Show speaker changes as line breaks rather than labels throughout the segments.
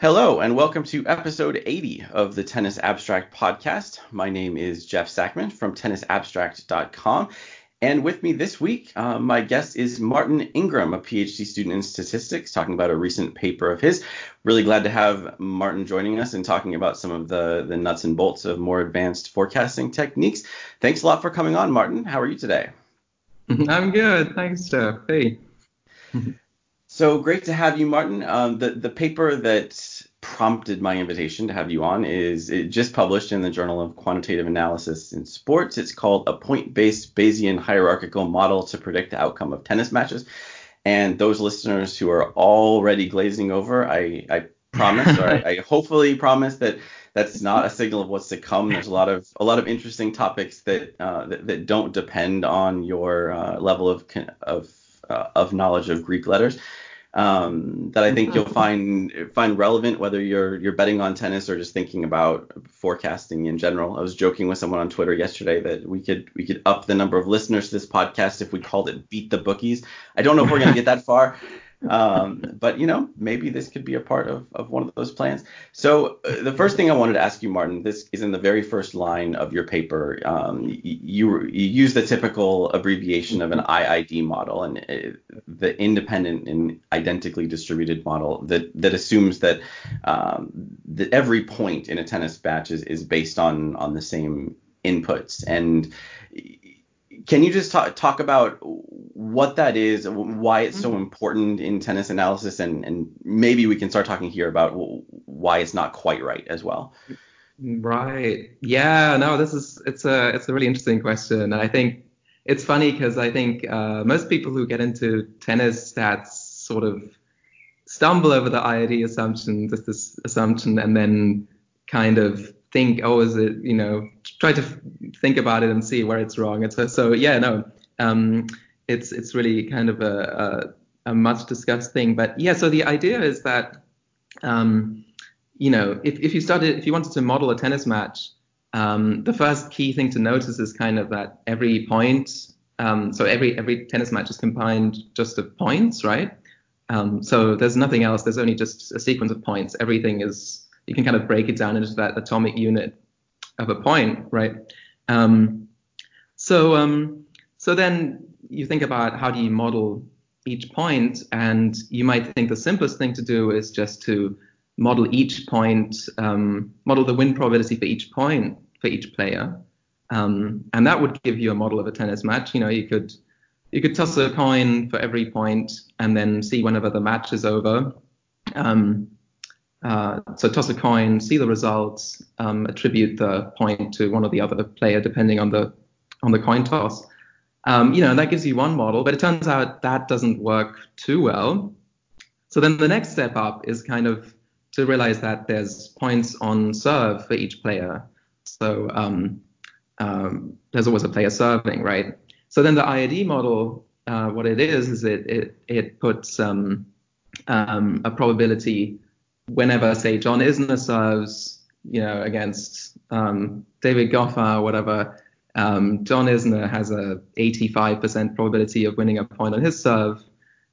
Hello, and welcome to episode 80 of the Tennis Abstract podcast. My name is Jeff Sackmann from tennisabstract.com. And with me this week, uh, my guest is Martin Ingram, a PhD student in statistics, talking about a recent paper of his. Really glad to have Martin joining us and talking about some of the, the nuts and bolts of more advanced forecasting techniques. Thanks a lot for coming on, Martin. How are you today?
I'm good. Thanks, Jeff. Hey.
So great to have you, Martin. Um, the the paper that prompted my invitation to have you on is it just published in the Journal of Quantitative Analysis in Sports. It's called a point-based Bayesian hierarchical model to predict the outcome of tennis matches. And those listeners who are already glazing over, I, I promise, or I, I hopefully promise that that's not a signal of what's to come. There's a lot of a lot of interesting topics that uh, that, that, don't depend on your uh, level of of uh, of knowledge of Greek letters um, that I think you'll find find relevant whether you're you're betting on tennis or just thinking about forecasting in general. I was joking with someone on Twitter yesterday that we could we could up the number of listeners to this podcast if we called it Beat the Bookies. I don't know if we're gonna get that far, um, but you know, maybe this could be a part of, of one of those plans. So uh, the first thing I wanted to ask you, Martin, this is in the very first line of your paper. Um, you, you use the typical abbreviation of an IID model, and uh, the independent and identically distributed model that that assumes that um, that every point in a tennis match is, is based on on the same inputs and can you just talk, talk about what that is, why it's so mm-hmm. important in tennis analysis, and, and maybe we can start talking here about why it's not quite right as well.
Right. Yeah. No. This is it's a it's a really interesting question, and I think it's funny because I think uh, most people who get into tennis stats sort of stumble over the IID assumption, just this assumption, and then kind of think, oh, is it, you know, try to think about it and see where it's wrong. So yeah, no, um, it's it's really kind of a, a, a, much discussed thing. But yeah, so the idea is that, um, you know, if if you started, if you wanted to model a tennis match, um, the first key thing to notice is kind of that every point, um, so every every tennis match is combined just of points, right? Um, so there's nothing else. There's only just a sequence of points. Everything is you can kind of break it down into that atomic unit of a point, right? Um, so um, so then you think about how do you model each point, and you might think the simplest thing to do is just to model each point, um, model the win probability for each point for each player, um, and that would give you a model of a tennis match. You know, you could you could toss a coin for every point and then see whenever the match is over. Um, uh, so toss a coin, see the results, um, attribute the point to one or the other player depending on the on the coin toss. Um, you know, that gives you one model, but it turns out that doesn't work too well. So then the next step up is kind of to realize that there's points on serve for each player. So um, um, there's always a player serving, right? So then the IID model, uh, what it is, is it it, it puts um, um, a probability whenever, say, John Isner serves, you know, against um, David Goffin or whatever, um, John Isner has a 85% probability of winning a point on his serve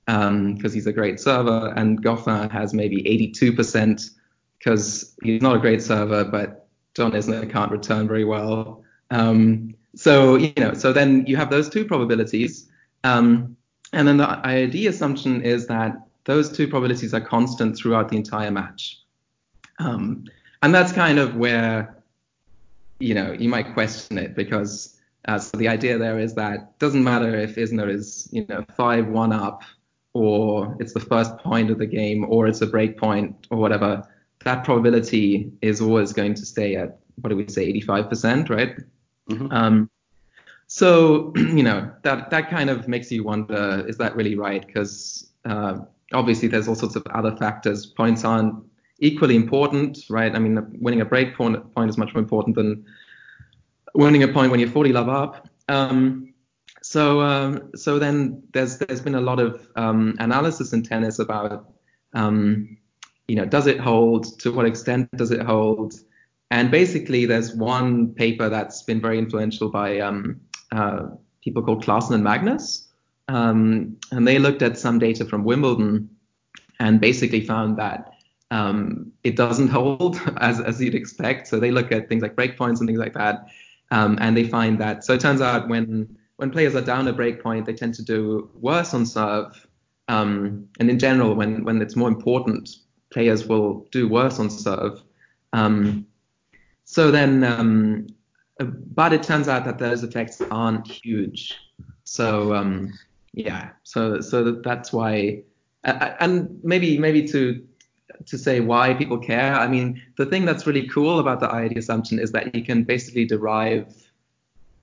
because um, he's a great server, and Goffin has maybe 82% because he's not a great server, but John Isner can't return very well. Um, so you know, so then you have those two probabilities, um, and then the IID assumption is that those two probabilities are constant throughout the entire match. Um, and that's kind of where, you know, you might question it because uh, so the idea there is that it doesn't matter if Isner is, you know, 5-1 up or it's the first point of the game or it's a break point or whatever, that probability is always going to stay at, what do we say, 85%, right? Mm-hmm. Um, so, you know, that, that kind of makes you wonder, is that really right? Because uh, obviously there's all sorts of other factors. Points aren't equally important, right? I mean, winning a break point, point is much more important than winning a point when you're 40 love up. Um, so um, so then there's there's been a lot of um, analysis in tennis about um, you know does it hold to what extent does it hold and basically there's one paper that's been very influential by um, uh, people called Klaassen and Magnus um, and they looked at some data from Wimbledon and basically found that um, it doesn't hold as, as you'd expect. So they look at things like breakpoints and things like that, um, and they find that. So it turns out when when players are down a breakpoint, they tend to do worse on serve. Um, and in general, when when it's more important, players will do worse on serve. Um, so then, um, but it turns out that those effects aren't huge. So um, yeah, so so that's why, and maybe maybe to to say why people care. I mean, the thing that's really cool about the IID assumption is that you can basically derive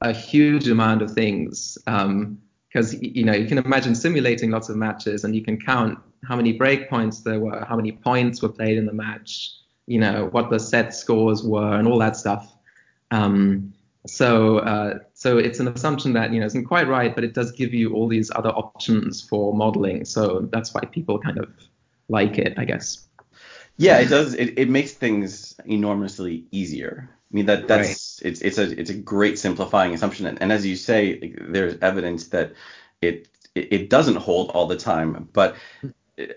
a huge amount of things. because um, you know you can imagine simulating lots of matches and you can count how many breakpoints there were, how many points were played in the match, you know what the set scores were, and all that stuff. Um, so uh, so it's an assumption that you know isn't quite right, but it does give you all these other options for modeling. So that's why people kind of like it, I guess.
Yeah, it does. It, it makes things enormously easier. I mean that that's right. it's it's a it's a great simplifying assumption, and, and as you say, like, there's evidence that it, it, it doesn't hold all the time. But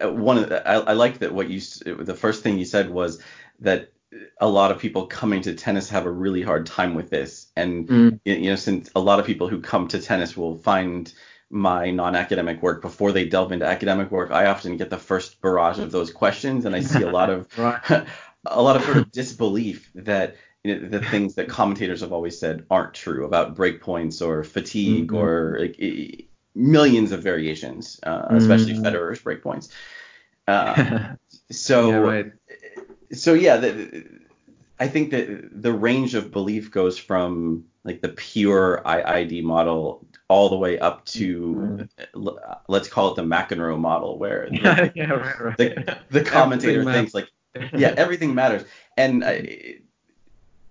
uh, one of the, I, I like that what you the first thing you said was that a lot of people coming to tennis have a really hard time with this, and mm. you know since a lot of people who come to tennis will find my non-academic work before they delve into academic work, I often get the first barrage of those questions, and I see a lot of a lot of sort of disbelief that you know, the things that commentators have always said aren't true about breakpoints or fatigue mm-hmm. or like, millions of variations, uh, especially mm. Federer's breakpoints. Uh, so, yeah, right. So yeah, the, I think that the range of belief goes from like the pure IID model all the way up to mm-hmm. let's call it the McEnroe model, where the, yeah, right, right. the, the commentator thinks like, yeah, everything matters, and I,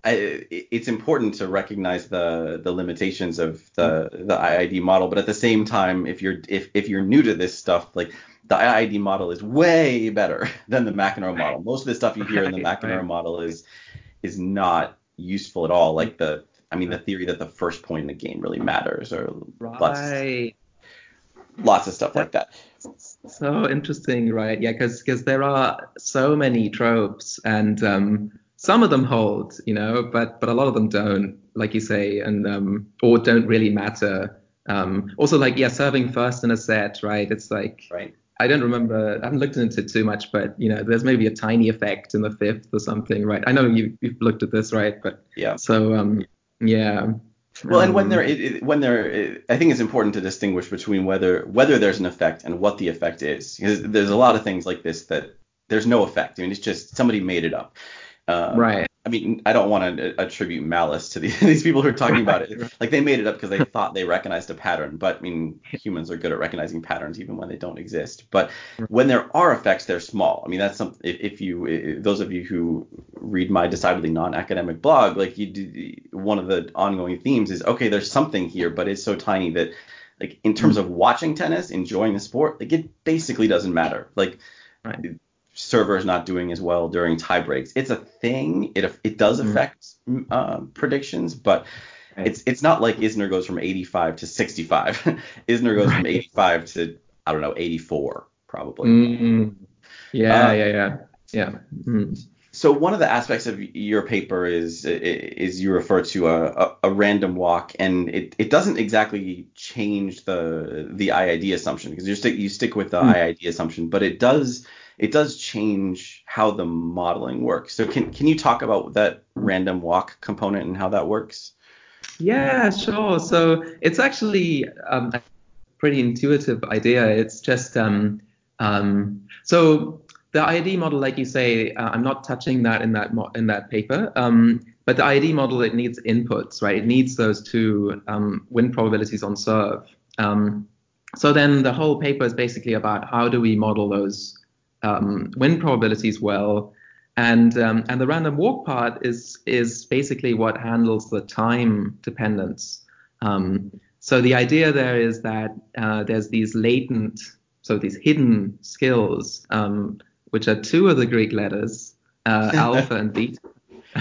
I, it's important to recognize the the limitations of the the IID model, but at the same time, if you're if if you're new to this stuff, like the IID model is way better than the McEnroe model. Most of the stuff you hear in the McEnroe model is is not useful at all. Like the I mean, the theory that the first point in the game really matters, or right. lots, lots of stuff like that.
So interesting, right? Yeah, because because there are so many tropes, and um, some of them hold, you know, but but a lot of them don't, like you say, and um, or don't really matter. Um, also, like yeah, serving first in a set, right? It's like
right.
I don't remember. I haven't looked into it too much, but you know, there's maybe a tiny effect in the fifth or something, right? I know you, you've looked at this, right? But
yeah.
So um, yeah.
Well, and when there, it, when there, I think it's important to distinguish between whether whether there's an effect and what the effect is, because there's a lot of things like this that there's no effect. I mean, it's just somebody made it up.
Um, right.
I mean, I don't want to uh, attribute malice to these, these people who are talking about it. Like they made it up because they thought they recognized a pattern. But I mean, humans are good at recognizing patterns even when they don't exist. But when there are effects, they're small. I mean, that's something. If, if you, if those of you who read my decidedly non-academic blog, like you, do, one of the ongoing themes is okay, there's something here, but it's so tiny that, like in terms mm. of watching tennis, enjoying the sport, like it basically doesn't matter. Like. Right server is not doing as well during tie breaks. It's a thing. It it does mm-hmm. affect mm-hmm. uh, predictions, but right. it's it's not like Isner goes from 85 to 65. Isner goes right. from 85 to I don't know 84 probably.
Mm-hmm. Yeah, uh, yeah, yeah, yeah. Mm-hmm.
So one of the aspects of your paper is is you refer to a, a, a, random walk, and it, it doesn't exactly change the the IID assumption because you stick you stick with the mm. IID assumption, but it does it does change how the modeling works. So can can you talk about that random walk component and how that works?
Yeah, sure. So it's actually um, a pretty intuitive idea. It's just um, um, so the IID model, like you say, uh, I'm not touching that in that mo- in that paper. Um, but the IID model, it needs inputs, right? It needs those two um, win probabilities on serve. Um, so then the whole paper is basically about how do we model those um, win probabilities well. And um, and the random walk part is is basically what handles the time dependence. Um, so the idea there is that uh, there's these latent, so these hidden skills, um, which are two of the Greek letters, uh, alpha and beta.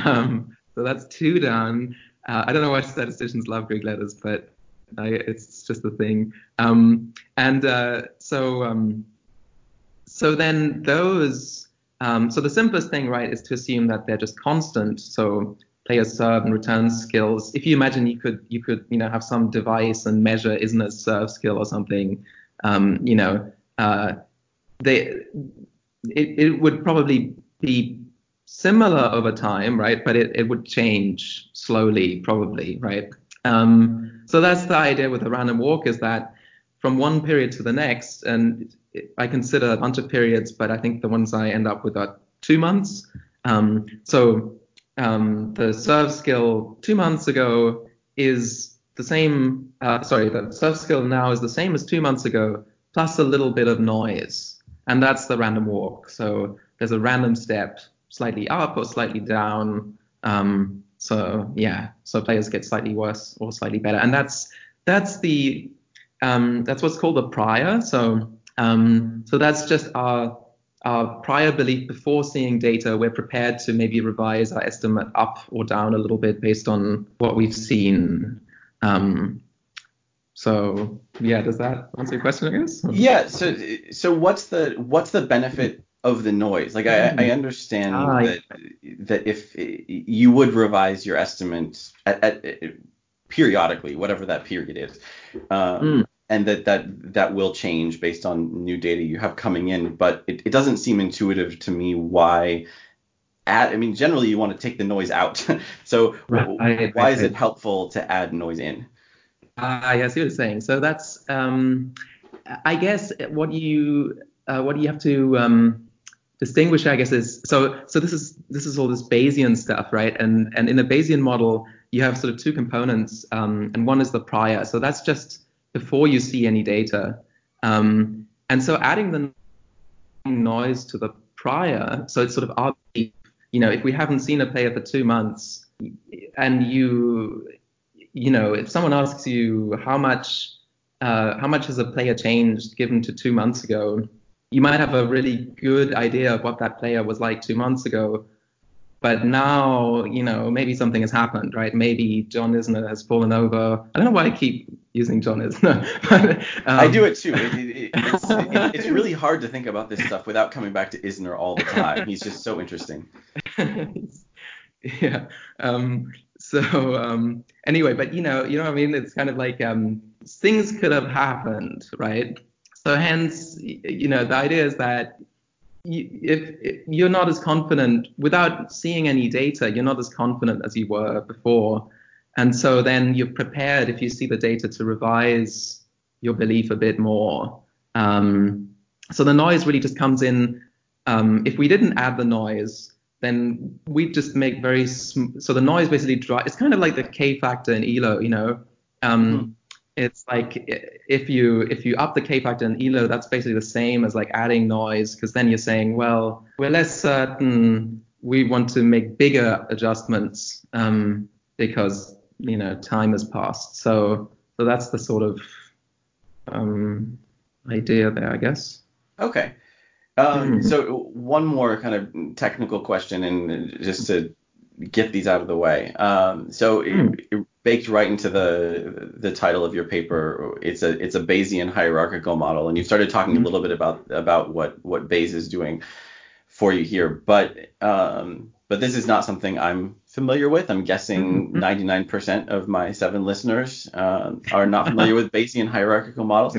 Um, so that's two down. Uh, I don't know why statisticians love Greek letters, but I, it's just a thing. Um, and uh, so so then those um, so the simplest thing, right, is to assume that they're just constant. So players serve and return skills. If you imagine you could you could you know have some device and measure Isner serve skill or something, um, you know, uh, they it, it would probably be similar over time, right? But it, it would change slowly, probably, right? Um, so that's the idea with a random walk is that from one period to the next, and I consider a bunch of periods, but I think the ones I end up with are two months. Um, so um, the serve skill two months ago is the same. Uh, sorry, the serve skill now is the same as two months ago, plus a little bit of noise, and that's the random walk. So there's a random step, slightly up or slightly down. Um, so yeah, so players get slightly worse or slightly better, and that's that's the um, that's what's called a prior. So um, so that's just our our prior belief before seeing data. We're prepared to maybe revise our estimate up or down a little bit based on what we've seen. Um, so yeah, does that answer your question? I guess.
Yeah. So so what's the what's the benefit of the noise? Like I, I hmm. understand ah, that yeah. that if you would revise your estimate at, at, periodically, whatever that period is. Um, mm. And that, that that will change based on new data you have coming in, but it, it doesn't seem intuitive to me why add. I mean, generally you want to take the noise out. so right. why is it helpful to add noise in?
Uh, I see what you're saying. So that's, um, I guess, what you uh, what you have to um, distinguish, I guess, is so so this is this is all this Bayesian stuff, right? And and in a Bayesian model, you have sort of two components, um, and one is the prior. So that's just before you see any data. Um, and so adding the noise to the prior, so it's sort of our, you know, if we haven't seen a player for two months, and you, you know, if someone asks you how much, uh, how much has a player changed given to two months ago, you might have a really good idea of what that player was like two months ago, but now, you know, maybe something has happened, right? Maybe John Isner has fallen over. I don't know why I keep using John Isner.
but, um, I do it too. It, it, it's, it, it's, really hard to think about this stuff without coming back to Isner all the time. He's just so interesting.
yeah. Um, so um, anyway, but you know, you know what I mean? It's kind of like um, things could have happened, right? So hence, you know, the idea is that if, if you're not as confident without seeing any data, you're not as confident as you were before. And so then you're prepared if you see the data to revise your belief a bit more. Um, so the noise really just comes in. Um, if we didn't add the noise, then we just make very sm- so the noise basically dry. It's kind of like the K factor in ELO, you know. Um, mm-hmm it's like if you if you up the K factor in ELO, that's basically the same as like adding noise, because then you're saying, well, we're less certain. We want to make bigger adjustments um, because you know time has passed. So so that's the sort of um, idea there, I guess.
Okay. Um, mm. So one more kind of technical question, and just to get these out of the way. Um, so mm. it, it baked right into the the title of your paper. It's a it's a Bayesian hierarchical model, and you started talking mm. a little bit about about what what Bayes is doing for you here. But um, but this is not something I'm familiar with. I'm guessing mm-hmm. 99% of my seven listeners uh, are not familiar with Bayesian hierarchical models.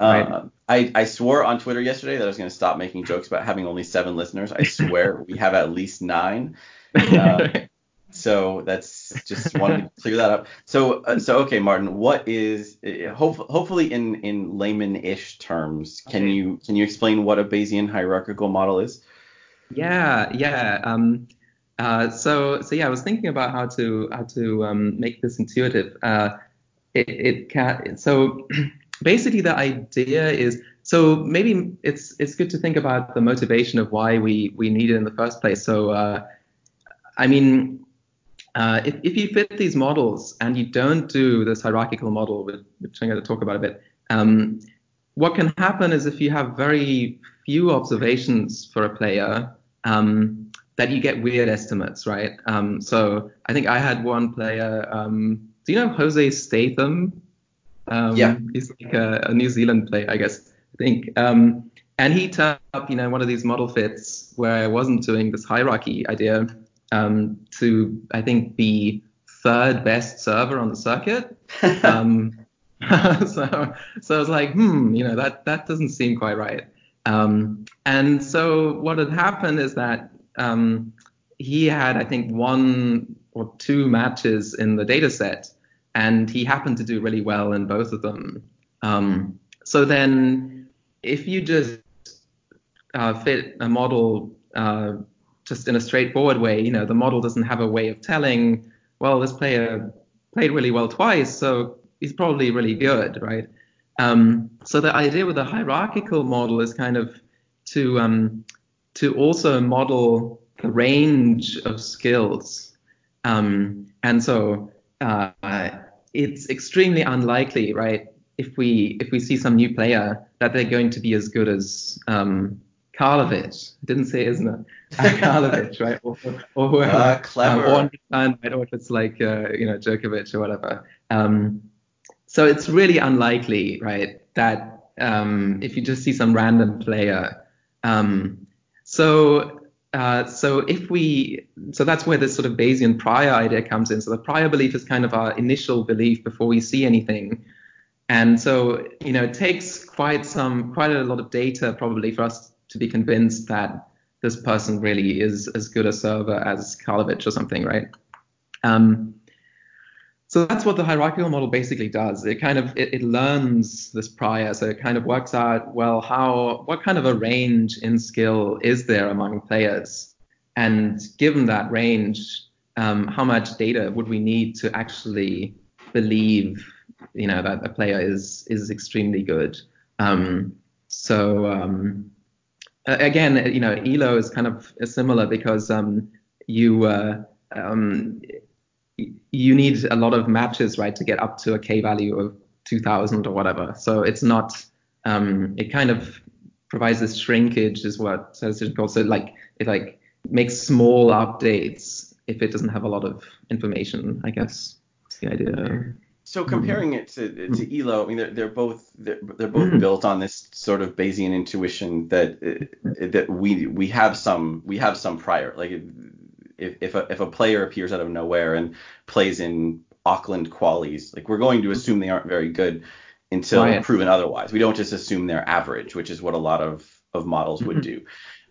Uh, I, I swore on Twitter yesterday that I was going to stop making jokes about having only seven listeners. I swear we have at least nine. Uh, so that's just wanted to clear that up. So uh, so okay, Martin, what is uh, hope, hopefully in in layman-ish terms, can okay. you can you explain what a Bayesian hierarchical model is?
Yeah, yeah. Um, uh, so so yeah, I was thinking about how to how to um, make this intuitive. Uh, it, it can so basically the idea is so maybe it's it's good to think about the motivation of why we we need it in the first place. So uh, I mean, uh, if, if you fit these models and you don't do this hierarchical model, which I'm going to talk about a bit, um, what can happen is if you have very few observations for a player, um, that you get weird estimates, right? Um, so I think I had one player. Um, do you know Jose Statham?
Um, yeah.
He's like a, a, New Zealand player, I guess. I think. Um, and he turned up, you know, one of these model fits where I wasn't doing this hierarchy idea um, to, I think, be third best server on the circuit. Um, so, so I was like, hmm, you know, that that doesn't seem quite right. Um, and so what had happened is that um, he had, I think, one or two matches in the data set, and he happened to do really well in both of them. Um, so then, if you just uh, fit a model uh, just in a straightforward way, you know, the model doesn't have a way of telling, well, this player played really well twice, so he's probably really good, right? Um, so the idea with a hierarchical model is kind of to um, to also model the range of skills, um, and so uh, it's extremely unlikely, right? If we if we see some new player that they're going to be as good as um, Karlovic. I didn't say isn't it? Karlovic, right? Or, or whoever.
Uh, clever.
Um, or, right? or if it's like uh, you know Djokovic or whatever. Um, so it's really unlikely, right, that um, if you just see some random player. Um, so uh, so if we so that's where this sort of Bayesian prior idea comes in. So the prior belief is kind of our initial belief before we see anything. And so, you know, it takes quite some, quite a lot of data probably for us to be convinced that this person really is as good a server as Karlovic or something, right? Um, so that's what the hierarchical model basically does. It kind of it, it, learns this prior, so it kind of works out well how what kind of a range in skill is there among players, and given that range, um, how much data would we need to actually believe, you know, that a player is is extremely good. Um, so um, again, you know, Elo is kind of similar because um, you uh, um, you need a lot of matches, right, to get up to a k value of 2000 or whatever. So it's not. Um, it kind of provides this shrinkage, is what statisticians call. So like it like makes small updates if it doesn't have a lot of information. I guess that's the idea.
So comparing it to, to Elo, I mean, they're, they're both they're, they're both mm-hmm. built on this sort of Bayesian intuition that that we we have some we have some prior. Like if if a, if a player appears out of nowhere and plays in Auckland qualies, like we're going to assume they aren't very good until proven otherwise. We don't just assume they're average, which is what a lot of of models would mm-hmm. do.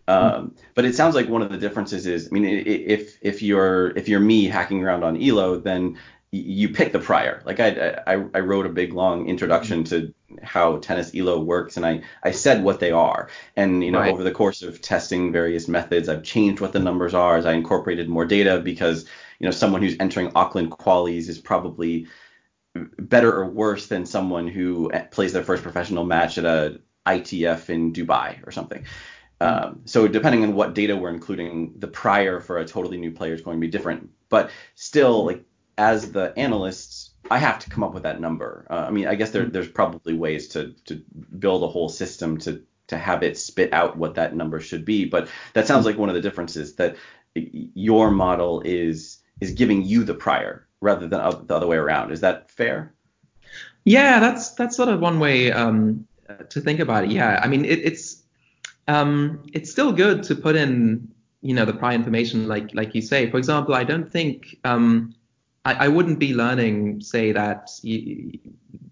Um, but it sounds like one of the differences is, I mean, if if you're if you're me hacking around on Elo, then you pick the prior. Like I, I, I wrote a big long introduction mm-hmm. to how tennis elo works and I, I said what they are and you know right. over the course of testing various methods I've changed what the numbers are as I incorporated more data because you know someone who's entering Auckland qualies is probably better or worse than someone who eh, plays their first professional match at a ITF in Dubai or something. Um, so depending on what data we're including, the prior for a totally new player is going to be different. But still, mm-hmm. like as the analysts, I have to come up with that number. Uh, I mean, I guess there, there's probably ways to to build a whole system to to have it spit out what that number should be. But that sounds like one of the differences that your model is is giving you the prior rather than the other way around. Is that fair?
Yeah, that's that's sort of one way um, to think about it. Yeah, I mean, it, it's um, it's still good to put in you know the prior information like like you say. For example, I don't think um, I, I wouldn't be learning, say, that you,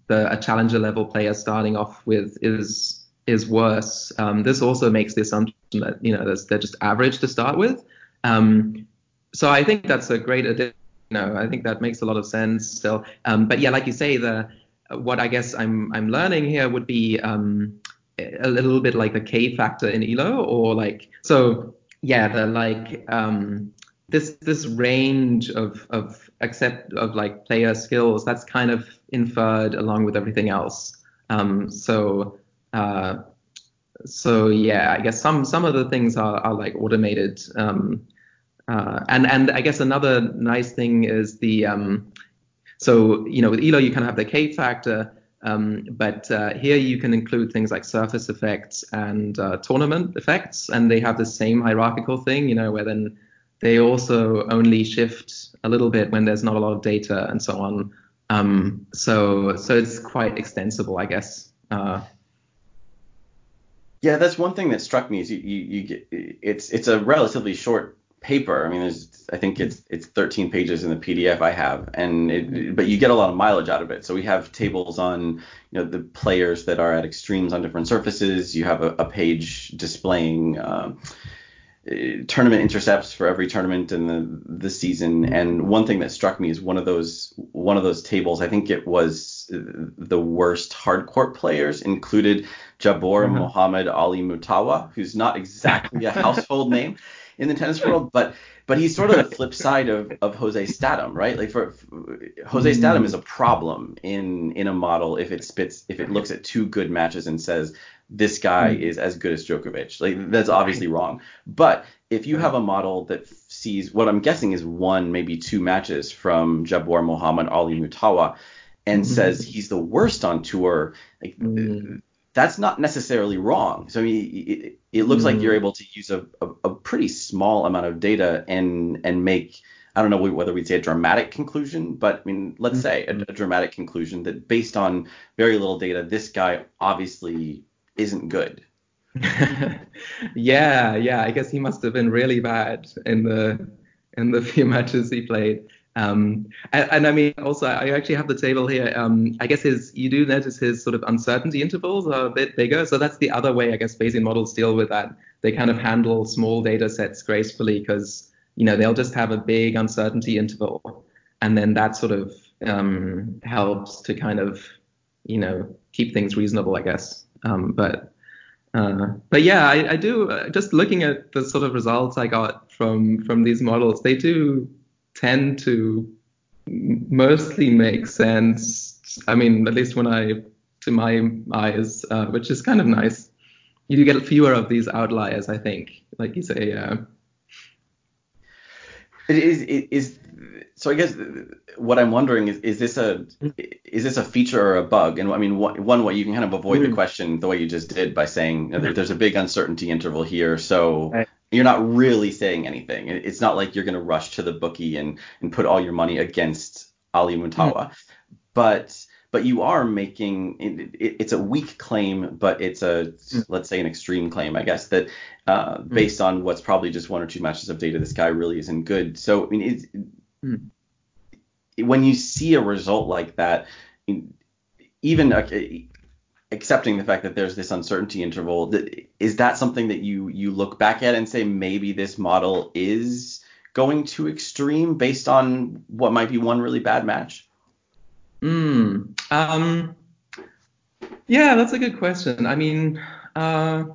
the, a challenger level player starting off with is is worse. Um, this also makes the assumption that you know they're just average to start with. Um, so I think that's a great addition. You know, I think that makes a lot of sense still. Um, but yeah, like you say, the what I guess I'm I'm learning here would be um, a little bit like the K factor in Elo, or like so yeah, the like um, this this range of of accept of like player skills that's kind of inferred along with everything else. Um, so uh, so yeah, I guess some some of the things are, are like automated. Um, uh, and and I guess another nice thing is the um, so you know with Elo you kind of have the K factor, um, but uh, here you can include things like surface effects and uh, tournament effects, and they have the same hierarchical thing, you know, where then they also only shift a little bit when there's not a lot of data and so on. Um, so so it's quite extensible, I guess. Uh,
Yeah, that's one thing that struck me is you, you, you get it's it's a relatively short paper. I mean, there's I think it's it's 13 pages in the PDF I have, and it, but you get a lot of mileage out of it. So we have tables on you know the players that are at extremes on different surfaces. You have a, a page displaying. Um, tournament intercepts for every tournament in the the season and one thing that struck me is one of those one of those tables I think it was the worst hardcourt players included Jabor. Mm-hmm. Mohammed Ali Mutawa who's not exactly a household name in the tennis world but but he's sort of the flip side of, of Jose Statham, right? Like for, for Jose Statham is a problem in in a model if it spits if it looks at two good matches and says this guy mm. is as good as Djokovic. Like that's obviously wrong. But if you have a model that sees what I'm guessing is one, maybe two matches from Jabor Mohammed Ali Mutawa and mm-hmm. says he's the worst on tour, like mm. That's not necessarily wrong. So I it, it looks mm. like you're able to use a, a, a, pretty small amount of data and and make I don't know whether we'd say a dramatic conclusion, but I mean, let's say a, a dramatic conclusion that based on very little data, this guy obviously isn't good.
yeah, yeah. I guess he must have been really bad in the in the few matches he played. Um, and, and, I mean, also, I actually have the table here. Um, I guess his, you do notice his sort of uncertainty intervals are a bit bigger. So that's the other way, I guess, Bayesian models deal with that. They kind of handle small data sets gracefully because, you know, they'll just have a big uncertainty interval. And then that sort of um, helps to kind of, you know, keep things reasonable, I guess. Um, but uh, but yeah, I, I do uh, just looking at the sort of results I got from from these models, they do tend to mostly make sense. I mean, at least when I to my eyes, uh, which is kind of nice. You do get fewer of these outliers, I think, like you say. Uh,
it is it is so I guess what I'm wondering is is this a is this a feature or a bug? And I mean one way you can kind of avoid mm. the question the way you just did by saying you know, there's a big uncertainty interval here, so right. You're not really saying anything. It's not like you're going to rush to the bookie and and put all your money against Ali Mutawa, mm. but but you are making it, it, it's a weak claim, but it's a mm. let's say an extreme claim, I guess that uh, mm. based on what's probably just one or two matches of data, this guy really isn't good. So I mean, it's, mm. when you see a result like that, even uh, accepting the fact that there's this uncertainty interval, is that something that you you look back at and say maybe this model is going too extreme based on what might be one really bad match?
Mm, um, yeah, that's a good question. I mean, uh,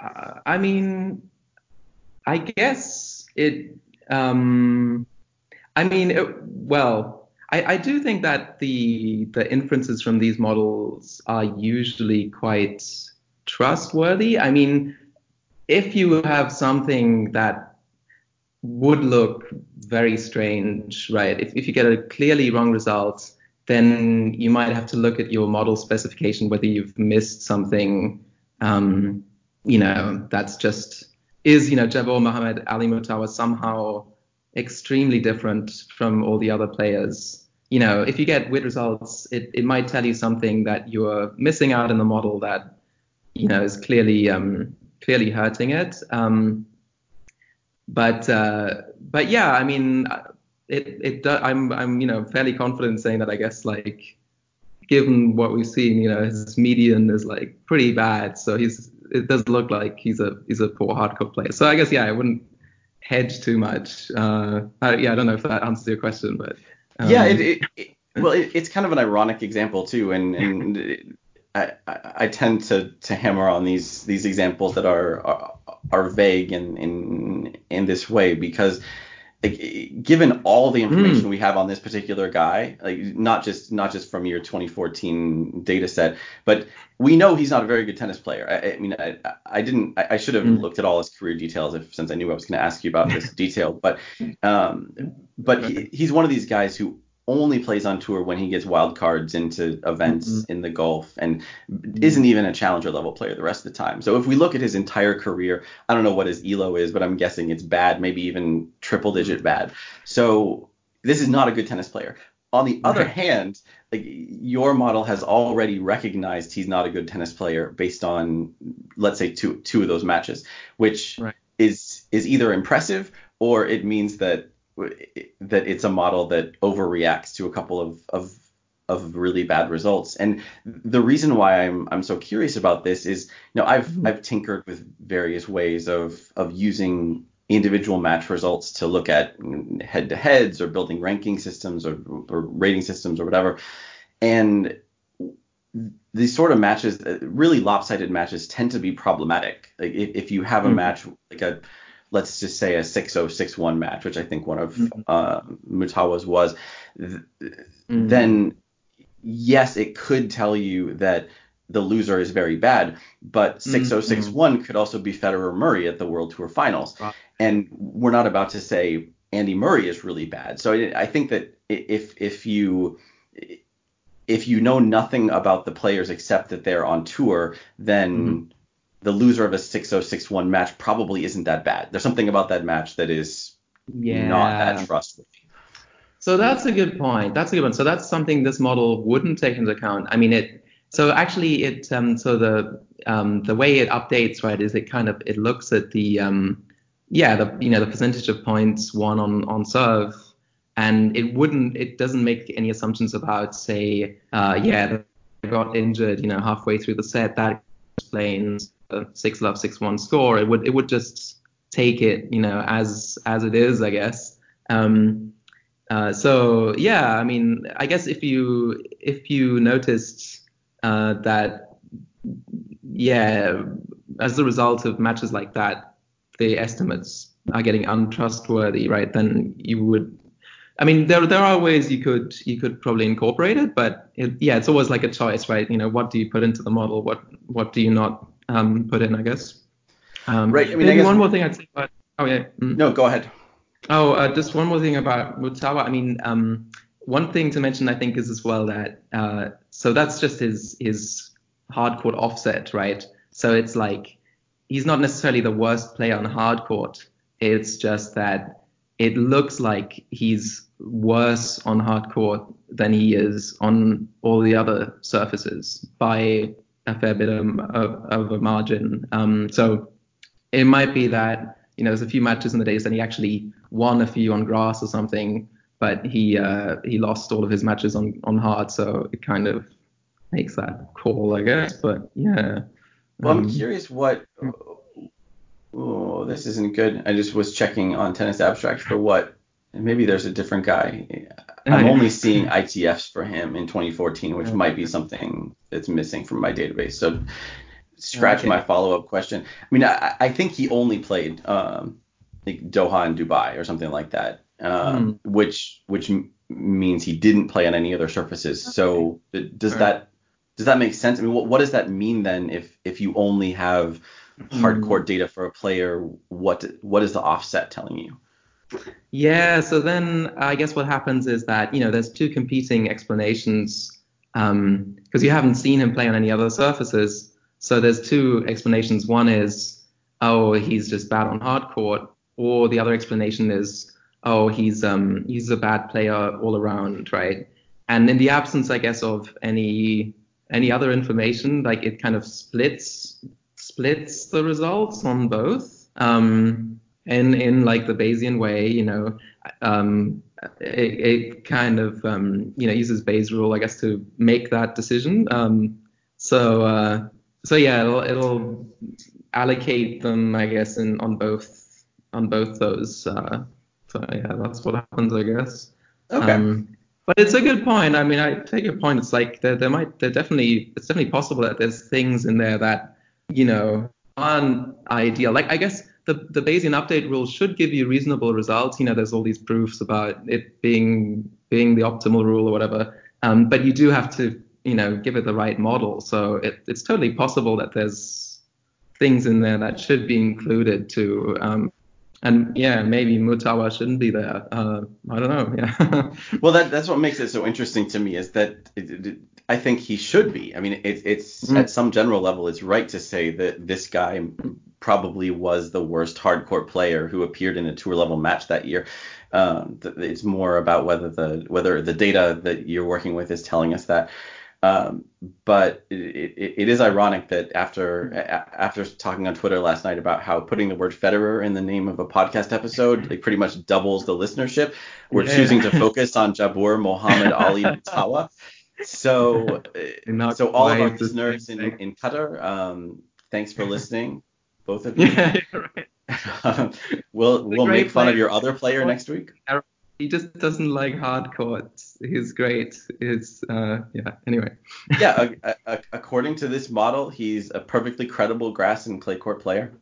uh, I mean, I guess it. Um, I mean, it, well, I, I do think that the the inferences from these models are usually quite trustworthy. I mean, if you have something that would look very strange, right? If, if you get a clearly wrong result, then you might have to look at your model specification whether you've missed something, um, you know, that's just is, you know, Jabor Mohammed Ali Mutawa somehow extremely different from all the other players. You know, if you get weird results, it, it might tell you something that you're missing out in the model that, you know, is clearly um, clearly hurting it. Um, but uh, but yeah, I mean, it it I'm I'm you know fairly confident saying that I guess like given what we've seen, you know, his median is like pretty bad, so he's it does look like he's a he's a poor hard court player. So I guess yeah, I wouldn't hedge too much. Uh, I, yeah, I don't know if that answers your question, but
um, yeah, it, it, it well, it, it's kind of an ironic example too, and and I, I tend to to hammer on these these examples that are, are are vague in in in this way because like, given all the information mm. we have on this particular guy, like not just not just from your 2014 data set, but we know he's not a very good tennis player. I, I mean, I, I didn't, I, I, should have mm. looked at all his career details if, since I knew I was going to ask you about this detail. But, um, but he, he's one of these guys who only plays on tour when he gets wild cards into events mm-hmm. in the Gulf and isn't even a challenger level player the rest of the time. So if we look at his entire career, I don't know what his elo is, but I'm guessing it's bad, maybe even triple digit bad. So this is not a good tennis player. On the other hand, like your model has already recognized he's not a good tennis player based on let's say two two of those matches, which
Right.
is is either impressive or it means that that it's a model that overreacts to a couple of of of really bad results. And the reason why I'm I'm so curious about this is, you know, I've. I've tinkered with various ways of of using individual match results to look at head to heads or building ranking systems or, or rating systems or whatever. And these sort of matches, really lopsided matches, tend to be problematic. Like if, if you have a
Mhm.
match like a let's just say a 6-0 6-1 match, which I think one of
Mhm.
uh, Mutawa's was, th-
Mm.
then yes, it could tell you that the loser is very bad, but 6-0 6-1 could also be Federer Murray at the World Tour Finals.
Right.
And we're not about to say Andy Murray is really bad. So I, I think that if if you if you know nothing about the players except that they're on tour, then
Mhm.
The loser of a 6-0 6-1 match probably isn't that bad. There's something about that match that is
yeah.
not that trustworthy.
So that's a good point. That's a good one. So that's something this model wouldn't take into account. I mean, it. So actually, it. Um, so the um, the way it updates, right, is it kind of it looks at the um, yeah, the you know the percentage of points won on on serve, and it wouldn't. It doesn't make any assumptions about say, uh, yeah, they got injured, you know, halfway through the set. That explains six love six one score. It would it would just take it, you know, as as it is, I guess. Um, uh, so yeah, I mean, I guess if you if you noticed uh, that yeah, as a result of matches like that, the estimates are getting untrustworthy, right? Then you would. I mean, there there are ways you could you could probably incorporate it, but it, yeah, it's always like a choice, right? You know, what do you put into the model? What what do you not um, put in? I guess. Um,
Right, I mean, I guess-
one more thing I'd say about. Oh yeah. mm.
No, go ahead.
Oh, uh, just one more thing about Mutawa. I mean, um, one thing to mention, I think, is as well that uh, so that's just his his hard court offset, right? So it's like he's not necessarily the worst player on hard court. It's just that it looks like he's worse on hard court than he is on all the other surfaces by a fair bit of, of, of a margin. Um, so it might be that you know there's a few matches in the days and he actually won a few on grass or something, but he uh, he lost all of his matches on on hard, so it kind of makes that call, I guess. But yeah.
Well, I'm
Um,
curious what. Oh, this isn't good. I just was checking on Tennis Abstract for what. and Maybe there's a different guy. I'm only seeing ITFs for him in 2014, which
Okay.
might be something that's missing from my database. So scratch
Okay.
my follow-up question. I mean, I, I think he only played um, like Doha and Dubai or something like that, um, which which m- means he didn't play on any other surfaces. So does
Sure.
that does that make sense? I mean, what, what does that mean then if if you only have hard
Hmm.
court data for a player? What what is the offset telling you?
Yeah, so then I guess what happens is that, you know, there's two competing explanations because you haven't seen him play on any other surfaces. So there's two explanations. One is, oh, he's just bad on hard court, or the other explanation is, oh, he's um he's a bad player all around, right? And in the absence, I guess, of any any other information, like it kind of splits splits the results on both. Um, in in like the Bayesian way, you know, um, it, it kind of um, you know uses Bayes rule, I guess, to make that decision. Um, so uh, so yeah, it'll, it'll allocate them, I guess, in on both on both those. Uh, so yeah, that's what happens, I guess.
Okay.
Um, but it's a good point. I mean, I take your point. It's like there, there might, there definitely, it's definitely possible that there's things in there that, you know, aren't ideal. Like, I guess the, the Bayesian update rule should give you reasonable results. You know, there's all these proofs about it being, being the optimal rule or whatever. Um, but you do have to, you know, give it the right model. So it, it's totally possible that there's things in there that should be included to, um, and yeah, maybe Mutawa shouldn't be there. Uh, I don't know. Yeah.
Well, that that's what makes it so interesting to me is that it, it, I think he should be. I mean, it, it's
Mm.
at some general level, it's right to say that this guy probably was the worst hard court player who appeared in a tour level match that year. Um, it's more about whether the whether the data that you're working with is telling us that. Um, but it, it, it is ironic that after after talking on Twitter last night about how putting the word Federer in the name of a podcast episode like pretty much doubles the listenership, we're yeah. choosing to focus on Jabor Mohammed Ali Tawa. So so all of our listeners in, in Qatar, um, thanks for listening, both of you. Yeah, right. we'll we'll make fun of your other player next week
he just doesn't like hard courts. He's great. He's uh, yeah. Anyway.
yeah, a, a, according to this model, he's a perfectly credible grass and clay court player.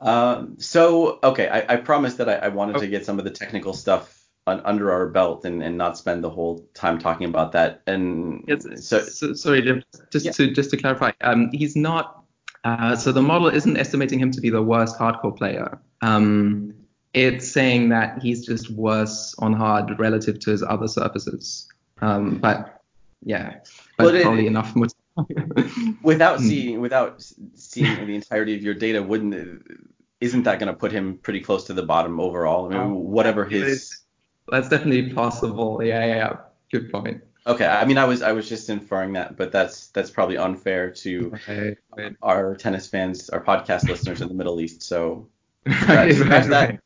um, so okay, I, I promised that I, I wanted oh. to get some of the technical stuff under our belt and, and not spend the whole time talking about that. And
yes, so, so sorry, Jim, just yeah. to just to clarify, um, he's not. Uh, so the model isn't estimating him to be the worst hard court player. Um, it's saying that he's just worse on hard relative to his other surfaces. Um, but yeah, but well, probably it, enough.
without hmm. seeing without seeing the entirety of your data, wouldn't isn't that going to put him pretty close to the bottom overall? I mean, um, whatever his.
That's definitely possible. Yeah, yeah, yeah. Good point.
Okay, I mean, I was I was just inferring that, but that's that's probably unfair to okay, our tennis fans, our podcast listeners in the Middle East. So right, right, that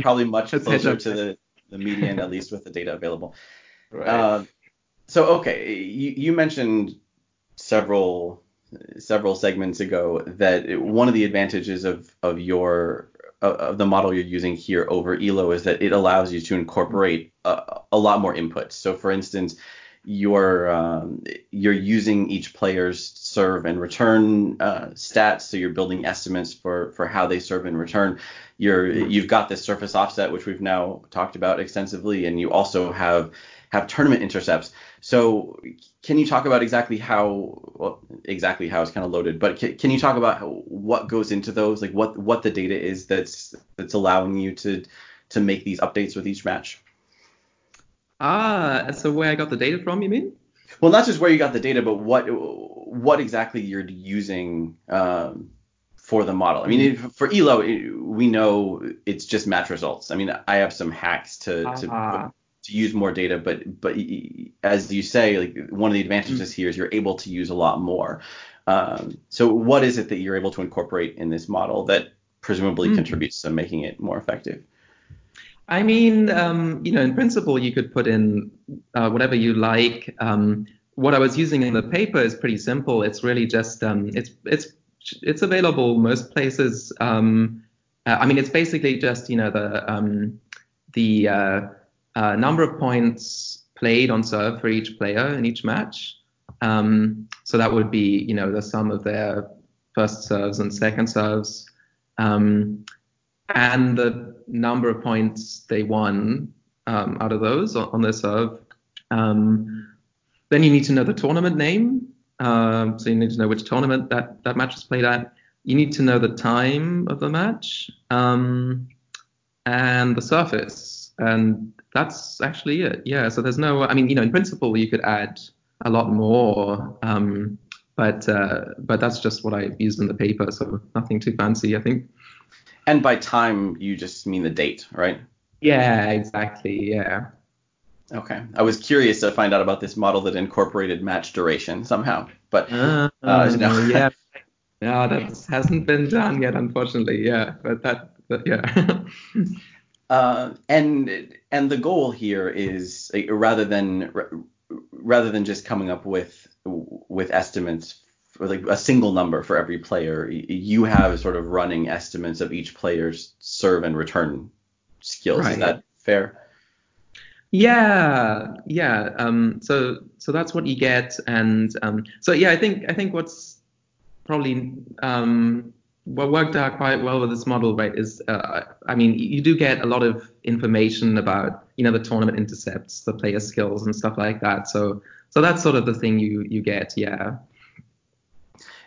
probably much closer to the, the median, at least with the data available. Right. Uh, so okay, you, you mentioned several several segments ago that one of the advantages of of your of the model you're using here over Elo is that it allows you to incorporate a, a lot more inputs. So for instance, you're um, you're using each player's serve and return uh, stats, so you're building estimates for for how they serve and return. You're you've got this surface offset, which we've now talked about extensively, and you also have have tournament intercepts. So can you talk about exactly how well, exactly how it's kind of loaded, but can, can you talk about how, what goes into those, like what what the data is that's that's allowing you to to make these updates with each match?
Ah, so where I got the data from, you mean?
Well, not just where you got the data, but what what exactly you're using um, for the model. I mean, for Elo, we know it's just match results. I mean, I have some hacks to uh-huh. to, ah. To use more data, but but as you say, like one of the advantages mm-hmm. here is you're able to use a lot more. Um, so what is it that you're able to incorporate in this model that presumably mm-hmm. contributes to making it more effective?
I mean, um, you know, in principle, you could put in uh, whatever you like. Um, what I was using in the paper is pretty simple. It's really just um, it's it's it's available most places. Um, uh, I mean, it's basically just you know the um, the uh, uh, number of points played on serve for each player in each match. Um, so that would be you know the sum of their first serves and second serves. Um, and the number of points they won um, out of those on, their serve. Um, then you need to know the tournament name. Um, so you need to know which tournament that, that match was played at. You need to know the time of the match um, and the surface. And that's actually it. Yeah. So there's no, I mean, you know, in principle, you could add a lot more. Um, but uh, but that's just what I used in the paper, so nothing too fancy, I think.
And by time, you just mean the date, right?
Yeah, exactly. Yeah.
Okay. I was curious to find out about this model that incorporated match duration somehow, but uh,
uh, no. yeah. No, that hasn't been done yet, unfortunately. Yeah, but that, but yeah.
uh, and and the goal here is rather than rather than just coming up with with estimates or like a single number for every player. You have sort of running estimates of each player's serve and return skills. Right. Is that fair?
Yeah, yeah. Um, so so that's what you get, and um, so yeah, I think I think what's probably um, what worked out quite well with this model, right, is uh, I mean you do get a lot of information about you know the tournament intercepts, the player skills, and stuff like that. So so that's sort of the thing you you get, yeah.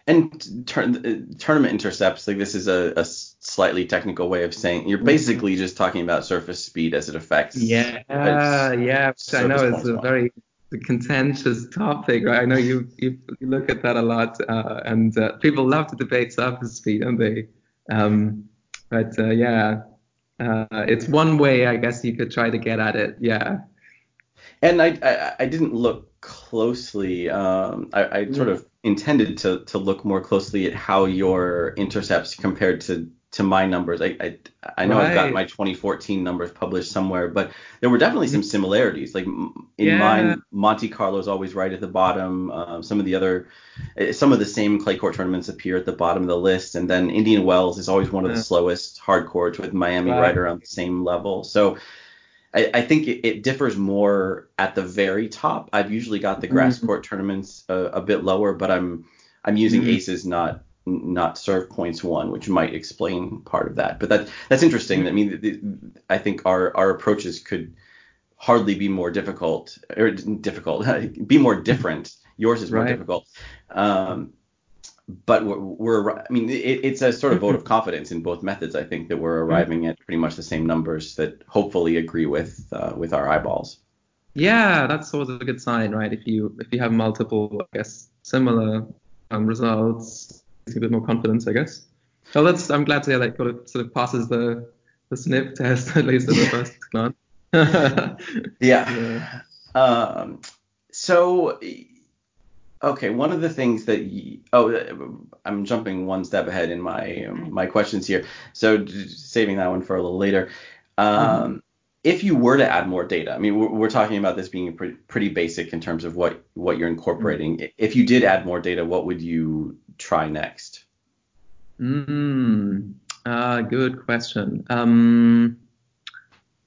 And tur- tournament intercepts, like this is a, a, slightly technical way of saying you're basically just talking about surface speed as it affects.
Yeah, yeah. I know it's a very contentious topic, right? I know you you, you look at that a lot, uh, and uh, people love to debate surface speed, don't they? Um, but uh, yeah, uh, it's one way, I guess, you could try to get at it. Yeah.
And I I, I didn't look closely. Um, I, I sort of intended to to look more closely at how your intercepts compared to to my numbers. I I, I know right. I've got my 2014 numbers published somewhere, but there were definitely some similarities. Like in yeah. mine, Monte Carlo is always right at the bottom. Um, some of the other, eh, some of the same clay court tournaments appear at the bottom of the list, and then Indian Wells is always one of the slowest hard courts with Miami right. right around the same level. So. I, I think it, it, differs more at the very top. I've usually got the grass mm-hmm. court tournaments a, a, bit lower, but I'm I'm using mm-hmm. aces, not not serve points one, which might explain part of that. But that that's interesting. I mean, I think our our approaches could hardly be more difficult or difficult, be more different. Yours is more right. difficult. Um, but we're, we're, I mean, it, it's a sort of vote of confidence in both methods. I think that we're mm-hmm. arriving at pretty much the same numbers that hopefully agree with uh, with our eyeballs.
Yeah, that's always a good sign, right? If you if you have multiple, I guess, similar um, results, a bit more confidence, I guess. So that's I'm glad to hear that kind of sort of passes the the snip test at least at the first glance.
yeah. yeah. Um, so okay, one of the things that you, oh I'm jumping one step ahead in my my questions here, so saving that one for a little later. Um, mm-hmm. If you were to add more data, I mean, we're, we're talking about this being pretty, pretty basic in terms of what what you're incorporating. Mm-hmm. If you did add more data, what would you try next?
Mm, uh, good question. Um,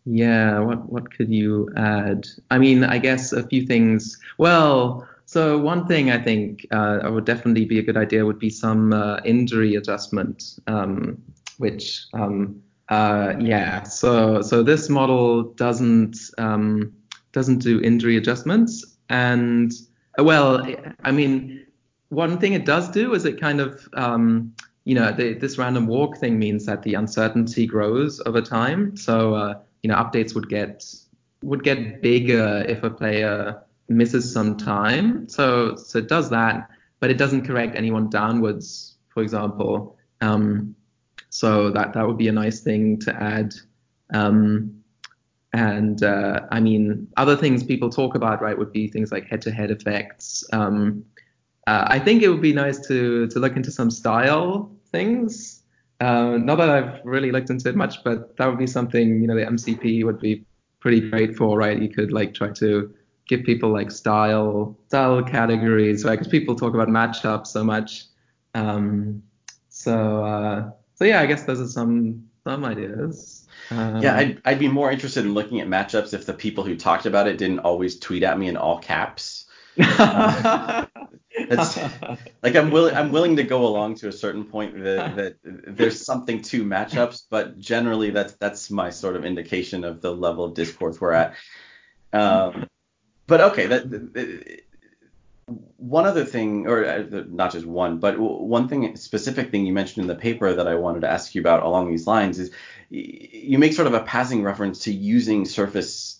yeah, what what could you add? I mean, I guess a few things. Well, so one thing I think uh, would definitely be a good idea would be some uh, injury adjustment, um, which um, uh, yeah. So so this model doesn't um, doesn't do injury adjustments, and well, I mean, one thing it does do is it kind of um, you know the, this random walk thing means that the uncertainty grows over time. So uh, you know updates would get would get bigger if a player misses some time. So so it does that, but it doesn't correct anyone downwards, for example. Um, so that that would be a nice thing to add. Um, and uh, I mean, other things people talk about, right, would be things like head-to-head effects. Um, uh, I think it would be nice to to look into some style things. Uh, not that I've really looked into it much, but that would be something you know the MCP would be pretty great for, right? You could like try to give people like style style categories, right? Because people talk about matchups so much. Um, so uh, so yeah, I guess those are some some ideas.
Um, yeah, I'd, I'd be more interested in looking at matchups if the people who talked about it didn't always tweet at me in all caps. Uh, like I'm willing I'm willing to go along to a certain point that, that there's something to matchups, but generally that's that's my sort of indication of the level of discourse we're at. Um, but okay, that, one other thing, or uh, not just one, but one thing specific thing you mentioned in the paper that I wanted to ask you about along these lines is you make sort of a passing reference to using surface